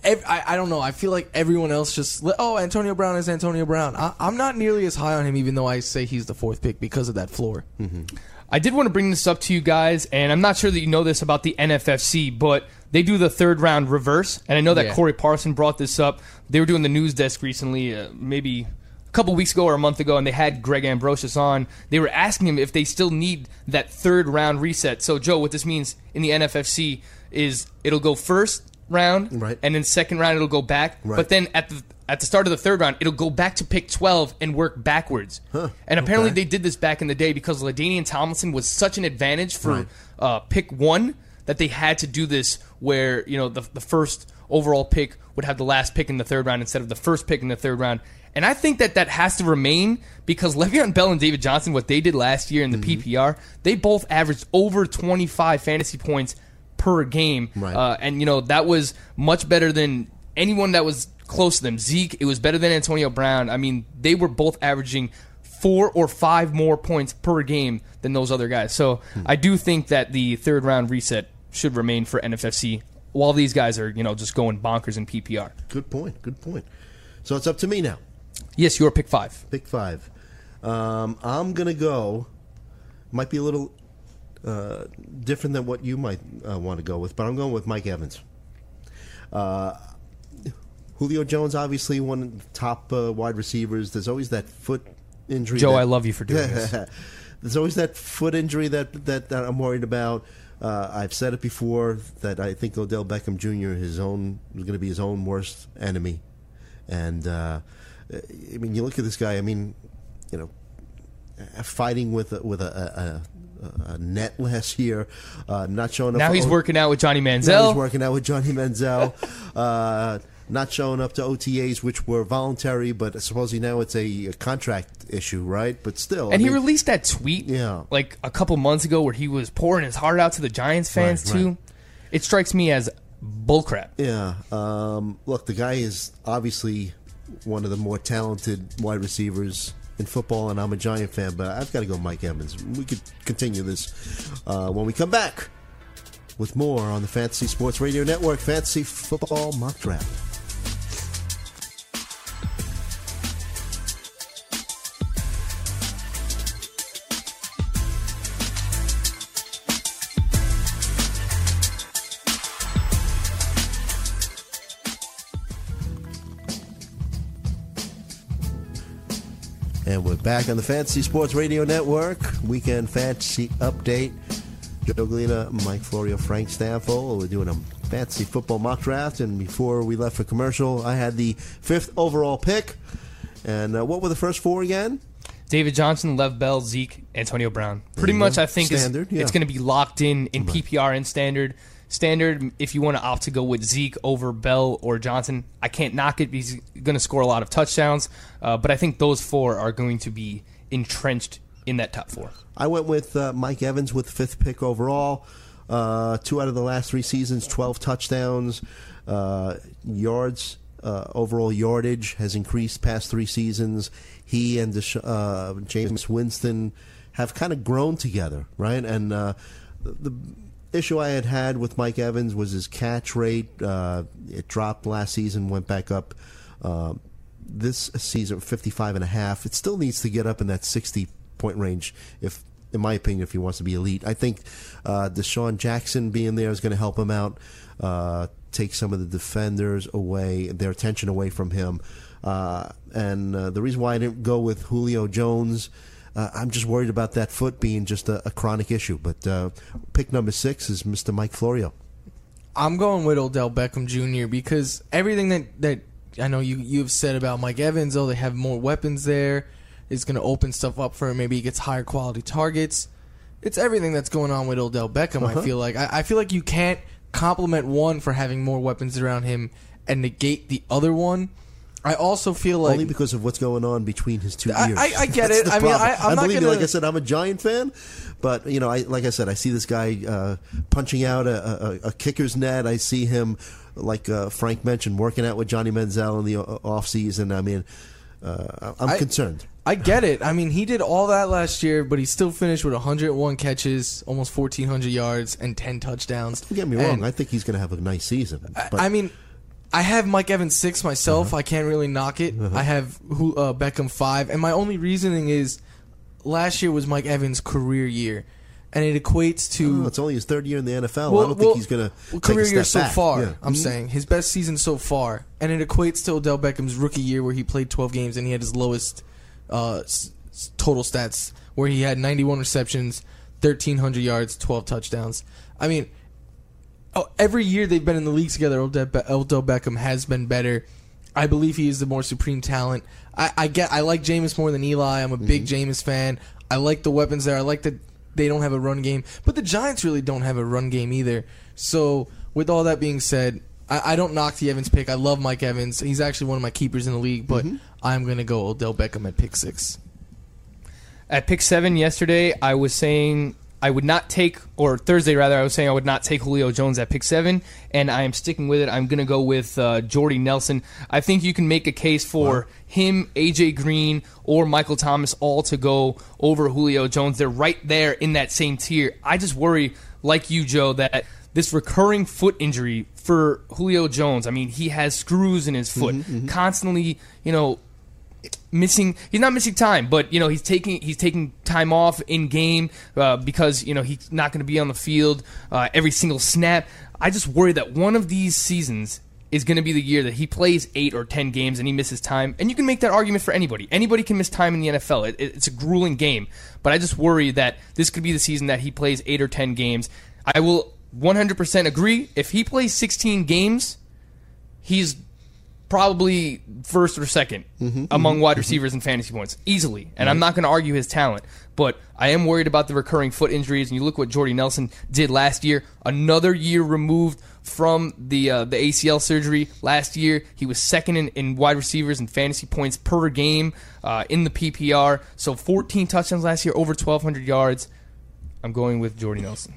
ev- I, I don't know. I feel like everyone else just oh Antonio Brown is Antonio Brown. I, I'm not nearly as high on him, even though I say he's the fourth pick because of that floor. Mm-hmm. I did want to bring this up to you guys, and I'm not sure that you know this about the NFFC, but they do the third round reverse. And I know that Yeah. Corey Parson brought this up. They were doing the news desk recently, uh, maybe a couple weeks ago or a month ago, and they had Greg Ambrosius on. They were asking him if they still need that third round reset. So, Joe, what this means in the NFFC is it'll go first round, Right. and then second round it'll go back, Right. but then at the at the start of the third round, it'll go back to pick 12 and work backwards. And apparently okay. they did this back in the day because LaDainian Tomlinson was such an advantage for Right. uh, pick one that they had to do this where, you know, the, the first overall pick would have the last pick in the third round instead of the first pick in the third round. And I think that that has to remain because Le'Veon Bell and David Johnson, what they did last year in the Mm-hmm. PPR, they both averaged over 25 fantasy points per game. Right. Uh, and, you know, that was much better than anyone that was close to them. Zeke, it was better than Antonio Brown. I mean, they were both averaging four or five more points per game than those other guys. So I do think that the third round reset should remain for NFFC while these guys are, you know, just going bonkers in PPR. Good point. Good point. So it's up to me now. Yes, your pick five. Pick five. Um, I'm gonna go. Might be a little uh, different than what you might uh, want to go with, but I'm going with Mike Evans. Uh, Julio Jones, obviously one of the top uh, wide receivers. There's always that foot injury. Joe, that- I love you for doing this. There's always that foot injury that that, that I'm worried about. Uh, I've said it before that I think Odell Beckham Jr. his own was going to be his own worst enemy, and uh, I mean, you look at this guy. I mean, you know, fighting with a, with a, a, a, net last year, uh, not showing up. Now he's O- working out with Johnny Now Manziel. he's working out with Johnny Manziel. not showing up to OTAs, which were voluntary, but supposedly now it's a, a contract issue, right? But still, I And he mean, released that tweet Yeah. like a couple months ago where he was pouring his heart out to the Giants fans Right, too. right. It strikes me as bullcrap. Yeah. Um, look, the guy is obviously one of the more talented wide receivers in football, and I'm a Giant fan, but I've got to go Mike Evans. We could continue this uh, when we come back with more on the Fantasy Sports Radio Network Fantasy Football Mock Draft. And we're back on the Fantasy Sports Radio Network. Weekend Fantasy Update. Joe Galina, Mike Florio, Frank Stampfl. We're doing a fantasy football mock draft. And before we left for commercial, I had the fifth overall pick. And uh, what were the first four again? David Johnson, Lev Bell, Zeke, Antonio Brown. Pretty you much. I think Standard, yeah. it's going to be locked in in PPR and standard. Standard, if you want to opt to go with Zeke over Bell or Johnson, I can't knock it. He's going to score a lot of touchdowns, uh, but I think those four are going to be entrenched in that top four. I went with uh, Mike Evans with fifth pick overall. Uh, two out of the last three seasons, 12 touchdowns. Uh, yards, uh, overall yardage has increased past three seasons. He and Desha- uh, Jameis Winston have kind of grown together, right? And uh, the issue I had had with Mike Evans was his catch rate. Uh, it dropped last season, went back up. Uh, this season, 55 and a half. It still needs to get up in that 60 point range, if in my opinion, if he wants to be elite. I think uh, DeSean Jackson being there is going to help him out, uh, take some of the defenders away, their attention away from him. Uh, and uh, the reason why I didn't go with Julio Jones, uh, I'm just worried about that foot being just a, a chronic issue. But uh, pick number six is Mr. Mike Florio. I'm going with Odell Beckham Jr. because everything that, that I know you you've said about Mike Evans, oh, they have more weapons there. It's going to open stuff up for him. Maybe he gets higher quality targets. It's everything that's going on with Odell Beckham. Uh-huh. I feel like I, I feel like you can't compliment one for having more weapons around him and negate the other one. I also feel like Only because of what's going on between his two I- ears. I- I get it. I mean. I- I'm not believe gonna- like I said, I'm a Giant fan, but you know, I like I said, I see this guy uh, punching out a, a, a kicker's net. I see him, like uh, Frank mentioned, working out with Johnny Manziel in the off season. I mean, uh, I'm I- concerned. I get it. I mean, he did all that last year, but he still finished with 101 catches, almost 1,400 yards, and 10 touchdowns. Don't get me And wrong. I think he's going to have a nice season. But I mean, I have Mike Evans six myself. I can't really knock it. I have who, uh, Beckham five, and my only reasoning is last year was Mike Evans' career year, and it equates to oh, it's only his third year in the NFL. Well- I don't well, think he's going to well, take career year so back. far. Yeah. I'm Mhm. saying his best season so far, and it equates to Odell Beckham's rookie year where he played 12 games and he had his lowest uh, s- total stats, where he had 91 receptions, 1,300 yards, 12 touchdowns. I mean, oh, every year they've been in the league together, Odell, Be- Odell Beckham has been better. I believe he is the more supreme talent. I, I get. I like Jameis more than Eli. I'm a big Jameis fan. I like the weapons there. I like that they don't have a run game, but the Giants really don't have a run game either. So, with all that being said, I, I don't knock the Evans pick. I love Mike Evans. He's actually one of my keepers in the league, but I'm going to go Odell Beckham at pick six. At pick seven yesterday, I was saying I would not take, or Thursday rather, I was saying I would not take Julio Jones at pick seven, and I am sticking with it. I'm going to go with uh, Jordy Nelson. I think you can make a case for him, AJ Green, or Michael Thomas all to go over Julio Jones. They're right there in that same tier. I just worry, like you, Joe, that this recurring foot injury for Julio Jones. I mean, he has screws in his foot, constantly, you know, missing he's not missing time but you know he's taking he's taking time off in game uh, because you know he's not going to be on the field uh, every single snap. I just worry that one of these seasons is going to be the year that he plays eight or ten games and he misses time. And you can make that argument for anybody. Anybody can miss time in the nfl it, it- it's a grueling game. But i just worry that this could be the season that he plays eight or ten games. I will 100% agree. If he plays 16 games he's probably first or 2nd Mm-hmm, among wide receivers in fantasy points easily. And I'm not going to argue his talent, but I am worried about the recurring foot injuries. And you look what Jordy Nelson did last year, another year removed from the uh, the ACL surgery last year. He was second in, in wide receivers and fantasy points per game uh, in the PPR. So 14 touchdowns last year, over 1,200 yards. I'm going with Jordy Nelson.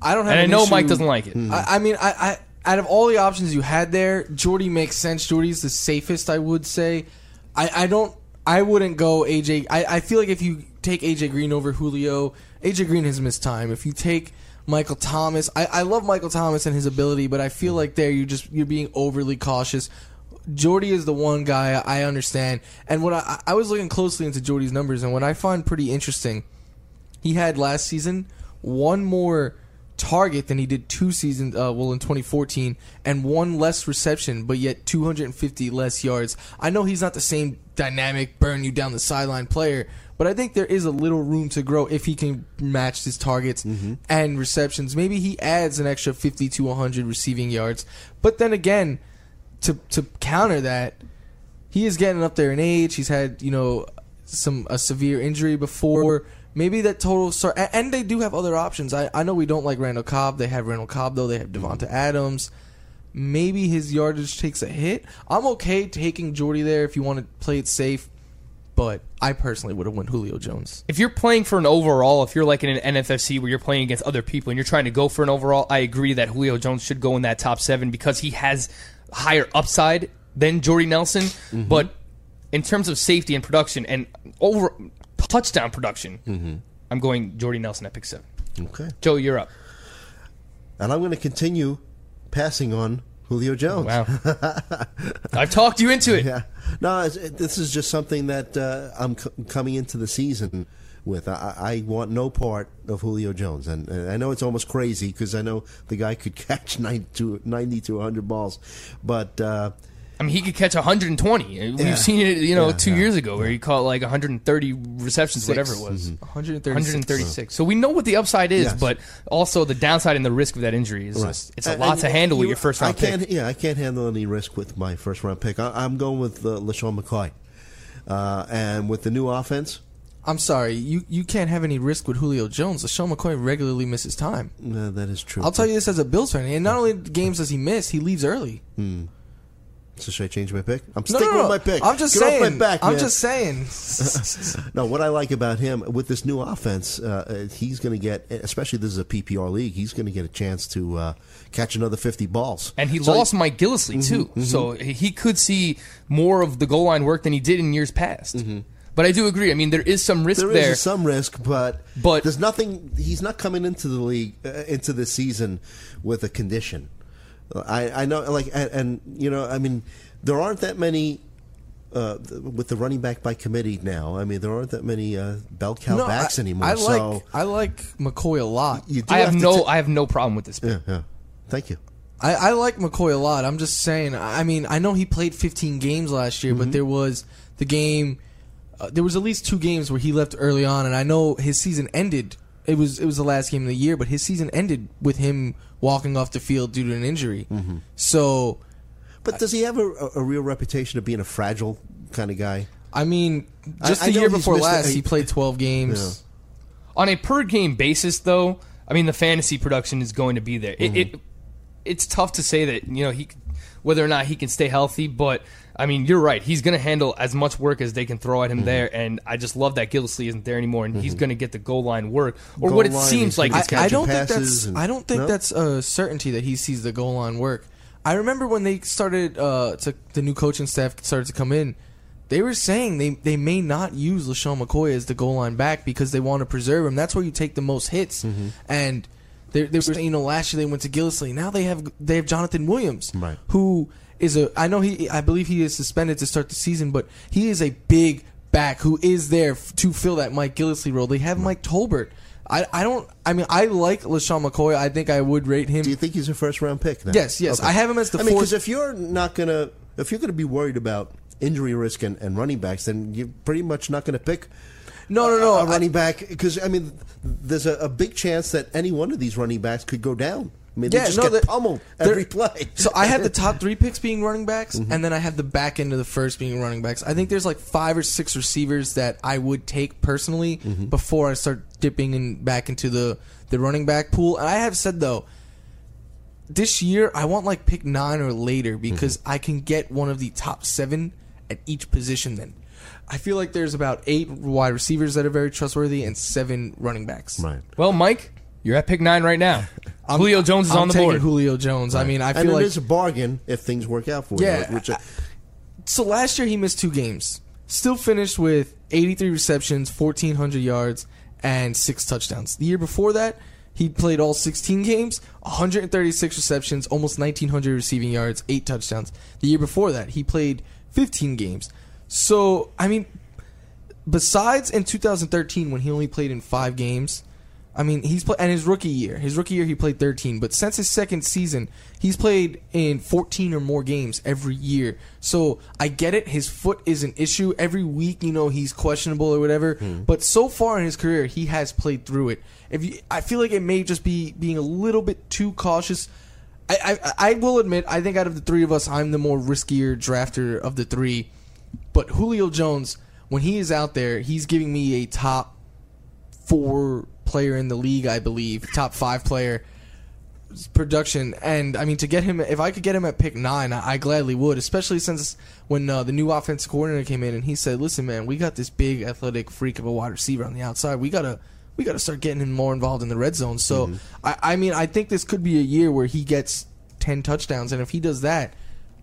I don't have. And I know issue- Mike doesn't like it. I, I mean, I, I out of all the options you had there, Jordy makes sense. Jordy's the safest, I would say. I, I don't. I wouldn't go AJ. I, I feel like if you take AJ Green over Julio, AJ Green has missed time. If you take Michael Thomas, I, I love Michael Thomas and his ability, but I feel like there you just you're being overly cautious. Jordy is the one guy I understand, and what I, I was looking closely into Jordy's numbers, and what I find pretty interesting he had last season one more target than he did two seasons uh, well in 2014 and one less reception but yet 250 less yards i know he's not the same dynamic burn you down the sideline player but i think there is a little room to grow if he can match his targets and receptions maybe he adds an extra 50 to 100 receiving yards but then again to to counter that he is getting up there in age. He's had you know some a severe injury before. Maybe that total start, and, and they do have other options. I, I know we don't like Randall Cobb. They have Randall Cobb though. They have Davante Adams. Maybe his yardage takes a hit. I'm okay taking Jordy there if you want to play it safe, but I personally would have went Julio Jones. if you're playing for an overall, if you're like in an NFFC where you're playing against other people and you're trying to go for an overall, I agree that Julio Jones should go in that top seven because he has higher upside than Jordy Nelson. Mm-hmm. But in terms of safety and production and over touchdown production, Mm-hmm. I'm going Jordy Nelson at pick seven. Okay. Joe, you're up. And I'm going to continue passing on Julio Jones. Wow, I've talked you into it. Yeah. No, it, this is just something that uh, I'm c- coming into the season with. I, I want no part of Julio Jones, and, and I know it's almost crazy because I know the guy could catch 90 to 90 to 100 balls, but uh, I mean, he could catch 120. We've Yeah. seen it, you know, Yeah, two yeah. years ago where he caught like 130 receptions, whatever it was. 136. 136. So we know what the upside is, Yes. but also the downside and the risk of that injury is just, it's a And- lot and to handle with you- your first round I can't, pick. Yeah, I can't handle any risk with my first round pick. I, I'm going with uh, LeSean McCoy, uh, and with the new offense. I'm sorry, you you can't have any risk with Julio Jones. LeSean McCoy regularly misses time. Uh, that is true. I'll tell you this as a Bills fan, and not only games does he miss, he leaves early. So should I change my pick? I'm No, sticking no, no. with my pick. I'm just Get saying. Off my back, I'm just saying. No, what I like about him with this new offense, uh, uh, he's going to get, especially this is a PPR league, he's going to get a chance to uh, catch another 50 balls. And he So- lost Mike Gillislee, too. So he he could see more of the goal line work than he did in years past. But I do agree. I mean, there is some risk There there. is some risk, but But- there's nothing. He's not coming into the league uh, into the season with a condition. I, I know, like, and, and you know, I mean, there aren't that many. Uh, with the running back by committee now, I mean there aren't that many uh, bell cow No, backs I, anymore. I like so I like McCoy a lot. you do I have to no ta- I have no problem with this pick. yeah, yeah. Thank you. I, I like McCoy a lot. I'm just saying. I mean, I know he played 15 games last year, Mm-hmm. but there was the game. Uh, there was at least two games where he left early on, and I know his season ended. It was it was the last game of the year, but his season ended with him walking off the field due to an injury. Mm-hmm. So, But does he have a, a, a real reputation of being a fragile kind of guy? I mean, just I- I the know year before last, a- he played 12 games. On a per game basis, though, I mean the fantasy production is going to be there. It, it it's tough to say that you know he whether or not he can stay healthy, but I mean you're right. He's going to handle as much work as they can throw at him there, and I just love that Gillislee isn't there anymore, and he's going to get the goal line work or Goal what it line, seems he's like. gonna it's I, I don't think that's and- I don't think No? that's a certainty that he sees the goal line work. I remember when they started uh, to the new coaching staff started to come in, they were saying they, they may not use LeSean McCoy as the goal line back because they want to preserve him. That's where you take the most hits. Mm-hmm. And they, they were you know, last year they went to Gillislee. Now they have they have Jonathan Williams, Right. who is a I know he I believe he is suspended to start the season, but he is a big back who is there to fill that Mike Gillislee role. They have Mike Tolbert. I, I don't I mean I like LeSean McCoy. I think I would rate him. Do you think he's a first round pick? Now? Yes, yes. I have him as the I mean, because if you're not gonna, if you're gonna be worried about injury risk and, and running backs, then you're pretty much not gonna pick. No, no, no, A, running back because I mean, there's a, a big chance that any one of these running backs could go down. I mean, they Yeah, just no, get pummeled every play. So I have the top three picks being running backs, Mm-hmm. and then I have the back end of the first being running backs. I think there's like five or six receivers that I would take personally Mm-hmm. before I start dipping in back into the the running back pool. And I have said though, this year I want like pick nine or later because Mm-hmm. I can get one of the top seven at each position. Then I feel like there's about eight wide receivers that are very trustworthy and seven running backs. right. Well, Mike, you're at pick nine right now. Julio Jones is I'm on the taking board. Julio Jones. I mean, I and feel it like is a bargain if things work out for Yeah, you. Which, uh, so last year he missed two games. Still finished with 83 receptions, 1400 yards, and six touchdowns. The year before that, he played all 16 games, 136 receptions, almost 1900 receiving yards, eight touchdowns. The year before that, he played 15 games. So, I mean, besides in 2013 when he only played in five games, I mean, he's played and his rookie year. His rookie year he played 13, but since his second season, he's played in 14 or more games every year. So I get it. His foot is an issue every week. You know he's questionable or whatever. Hmm. But so far in his career, he has played through it. If you, I feel like it may just be being a little bit too cautious. I, I I will admit I think out of the three of us, I'm the more riskier drafter of the three. But Julio Jones, when he is out there, he's giving me a top four player in the league, I believe, top five player production. And I mean, to get him, if I could get him at pick nine, I, I gladly would. Especially since when uh, the new offensive coordinator came in and he said, "Listen, man, we got this big athletic freak of a wide receiver on the outside. We gotta." We got to start getting him more involved in the red zone. So, I, I mean, I think this could be a year where he gets ten touchdowns, and if he does that,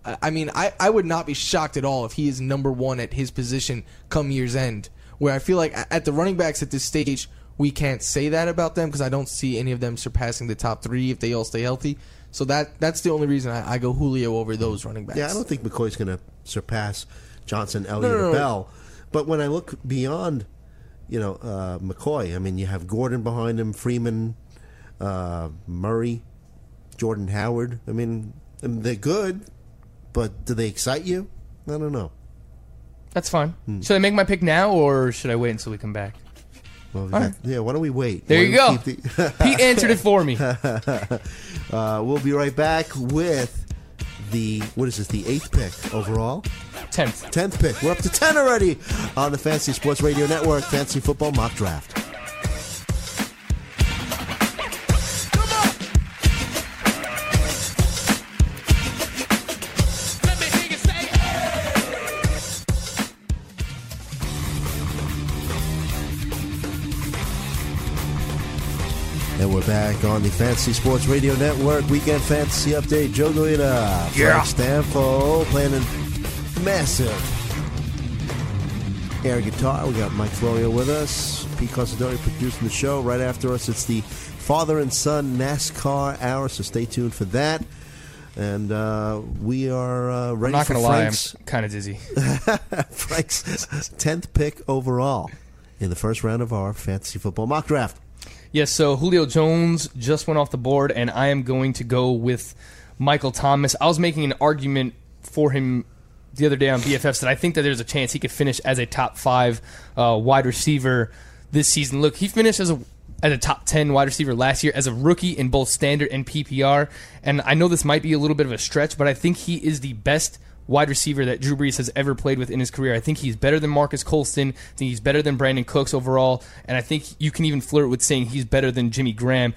I mean, I, I would not be shocked at all if he is number one at his position come year's end. Where I feel like at the running backs at this stage, we can't say that about them because I don't see any of them surpassing the top three if they all stay healthy. So that that's the only reason I, I go Julio over those running backs. yeah, I don't think McCoy's going to surpass Johnson, Elliott, no, or no. Bell. But when I look beyond, you know, uh, McCoy, I mean, you have Gordon behind him, Freeman, uh, Murray, Jordan Howard. I mean, they're good, but do they excite you? I don't know. That's fine. Hmm. Should I make my pick now, or should I wait until we come back? Well, right. yeah. Why don't we wait? There Why you go. the- Pete answered it for me. uh, we'll be right back with the what is this? The eighth pick overall. Tenth. Tenth pick. We're up to ten already on the Fantasy Sports Radio Network. Fantasy Football Mock Draft. Back on the Fantasy Sports Radio Network Weekend Fantasy Update. Joe Galina, Frank Stampfl playing a massive air guitar. We got Mike Florio with us. Pete Cosidori producing the show. Right after us, it's the father and son NASCAR hour, so stay tuned for that. And uh, we are uh, I'm ready not gonna lie, I'm kind of dizzy. Frank's 10th pick overall in the first round of our fantasy football mock draft. Yes, so Julio Jones just went off the board, and I am going to go with Michael Thomas. I was making an argument for him the other day on BFFs that I think that there's a chance he could finish as a top five uh, wide receiver this season. Look, he finished as a as a top 10 wide receiver last year as a rookie in both standard and PPR. And I know this might be a little bit of a stretch, but I think he is the best wide receiver that Drew Brees has ever played with in his career. I think he's better than Marques Colston. I think he's better than Brandin Cooks overall. And I think you can even flirt with saying he's better than Jimmy Graham.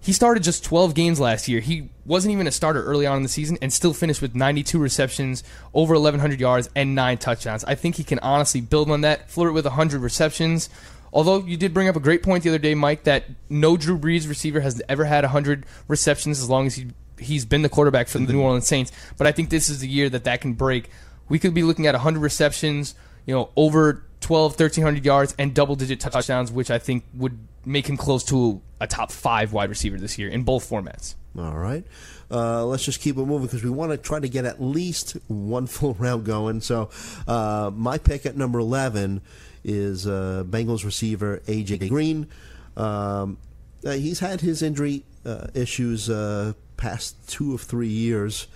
He started just 12 games last year. He wasn't even a starter early on in the season and still finished with 92 receptions, over 1,100 yards, and nine touchdowns. I think he can honestly build on that, flirt with 100 receptions. Although you did bring up a great point the other day, Mike, that no Drew Brees receiver has ever had 100 receptions as long as he, he's been the quarterback for the New Orleans Saints. But I think this is the year that that can break. We could be looking at 100 receptions, you know, over 12, 1,300 yards, and double digit touchdowns, which I think would make him close to a top five wide receiver this year in both formats. All right. Uh, let's just keep it moving because we want to try to get at least one full round going. So, uh, my pick at number 11 is uh, Bengals receiver A.J. Green. Um, uh, he's had his injury uh, issues uh, past two of three years,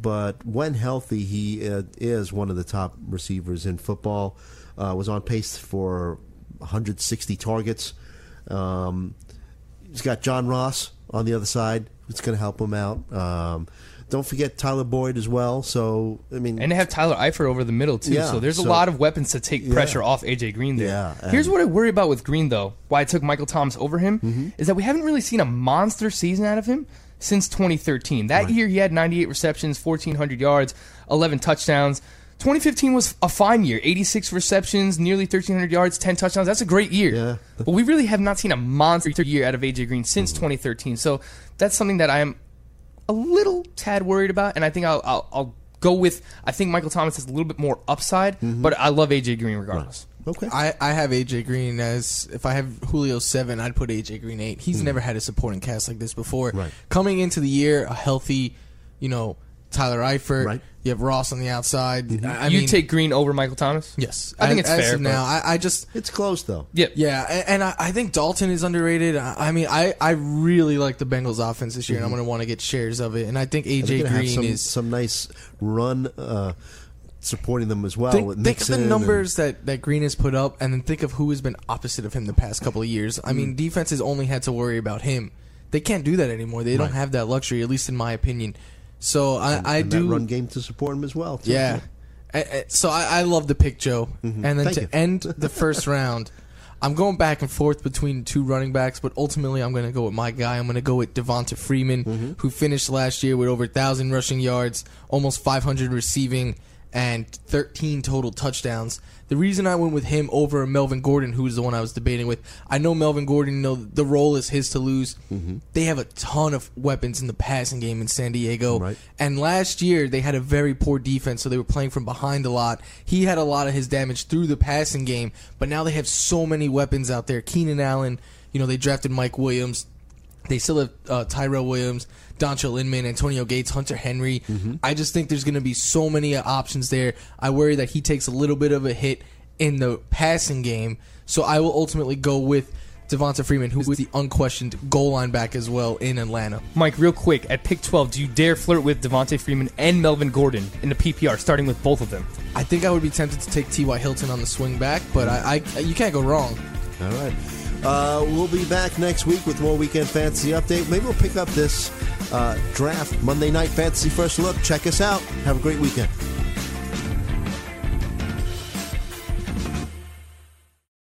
but when healthy, he uh, is one of the top receivers in football. Uh, was on pace for 160 targets. Um, He's got John Ross on the other side, It's going to help him out. Um, don't forget Tyler Boyd as well. So I mean, And they have Tyler Eifert over the middle too, Yeah, so there's a lot of weapons to take Yeah. pressure off AJ Green there. Yeah, Here's what I worry about with Green though. Why I took Michael Thomas over him Mm-hmm. is that we haven't really seen a monster season out of him since 2013. That year he had 98 receptions, 1400 yards, 11 touchdowns. 2015 was a fine year. 86 receptions, nearly 1300 yards, 10 touchdowns. That's a great year. Yeah. But we really have not seen a monster year out of AJ Green since Mm-hmm. 2013. So that's something that I am a little tad worried about, and I think I'll, I'll, I'll go with. I think Michael Thomas has a little bit more upside, Mm-hmm. but I love AJ Green regardless. Okay. I, I have AJ Green as if I have Julio seven, I'd put AJ Green eight. He's hmm. never had a supporting cast like this before. Right. Coming into the year, a healthy, you know, Tyler Eifert. Right. You have Ross on the outside. Mm-hmm. I, I you mean, take Green over Michael Thomas? yes. I think it's as fair, of now. I, I just it's close though. Yep. yeah, a- and I, I think Dalton is underrated. I, I mean, I, I really like the Bengals offense this year, and I'm mm-hmm. going to want to get shares of it. And I think They're AJ gonna have Green some, is some nice run uh, supporting them as well. think, think of the Mixon and- numbers that, that Green has put up, and then think of who has been opposite of him the past couple of years. I Mm. mean, defenses only had to worry about him. They can't do that anymore. They don't have that luxury, at least in my opinion. So I, I and do run game to support him as well. too. Yeah. A- So I, I love the pick, Joe. And then Mm-hmm. Thank to you. end the first round, I'm going back and forth between two running backs, but ultimately I'm going to go with my guy. I'm going to go with Devonta Freeman, Mm-hmm. who finished last year with over 1,000 rushing yards, almost 500 receiving, and 13 total touchdowns. The reason I went with him over Melvin Gordon, who was the one I was debating with, I know Melvin Gordon, you know, the role is his to lose. Mm-hmm. They have a ton of weapons in the passing game in San Diego. Right. And last year they had a very poor defense, so they were playing from behind a lot. He had a lot of his damage through the passing game, but now they have so many weapons out there. Keenan Allen, you know, they drafted Mike Williams. They still have uh, Tyrell Williams, Dontrelle Inman, Antonio Gates, Hunter Henry. I just think there's going to be so many options there. I worry that he takes a little bit of a hit in the passing game, so I will ultimately go with Devonta Freeman, who is the unquestioned goal line back as well in Atlanta. Mike, real quick, at pick 12, do you dare flirt with Devonta Freeman and Melvin Gordon in the PPR, starting with both of them? I think I would be tempted to take T.Y. Hilton on the swing back, but I, I you can't go wrong. All right. Uh, we'll be back next week with more weekend fantasy update. Maybe we'll pick up this uh, draft Monday night fantasy first look. Check us out. Have a great weekend.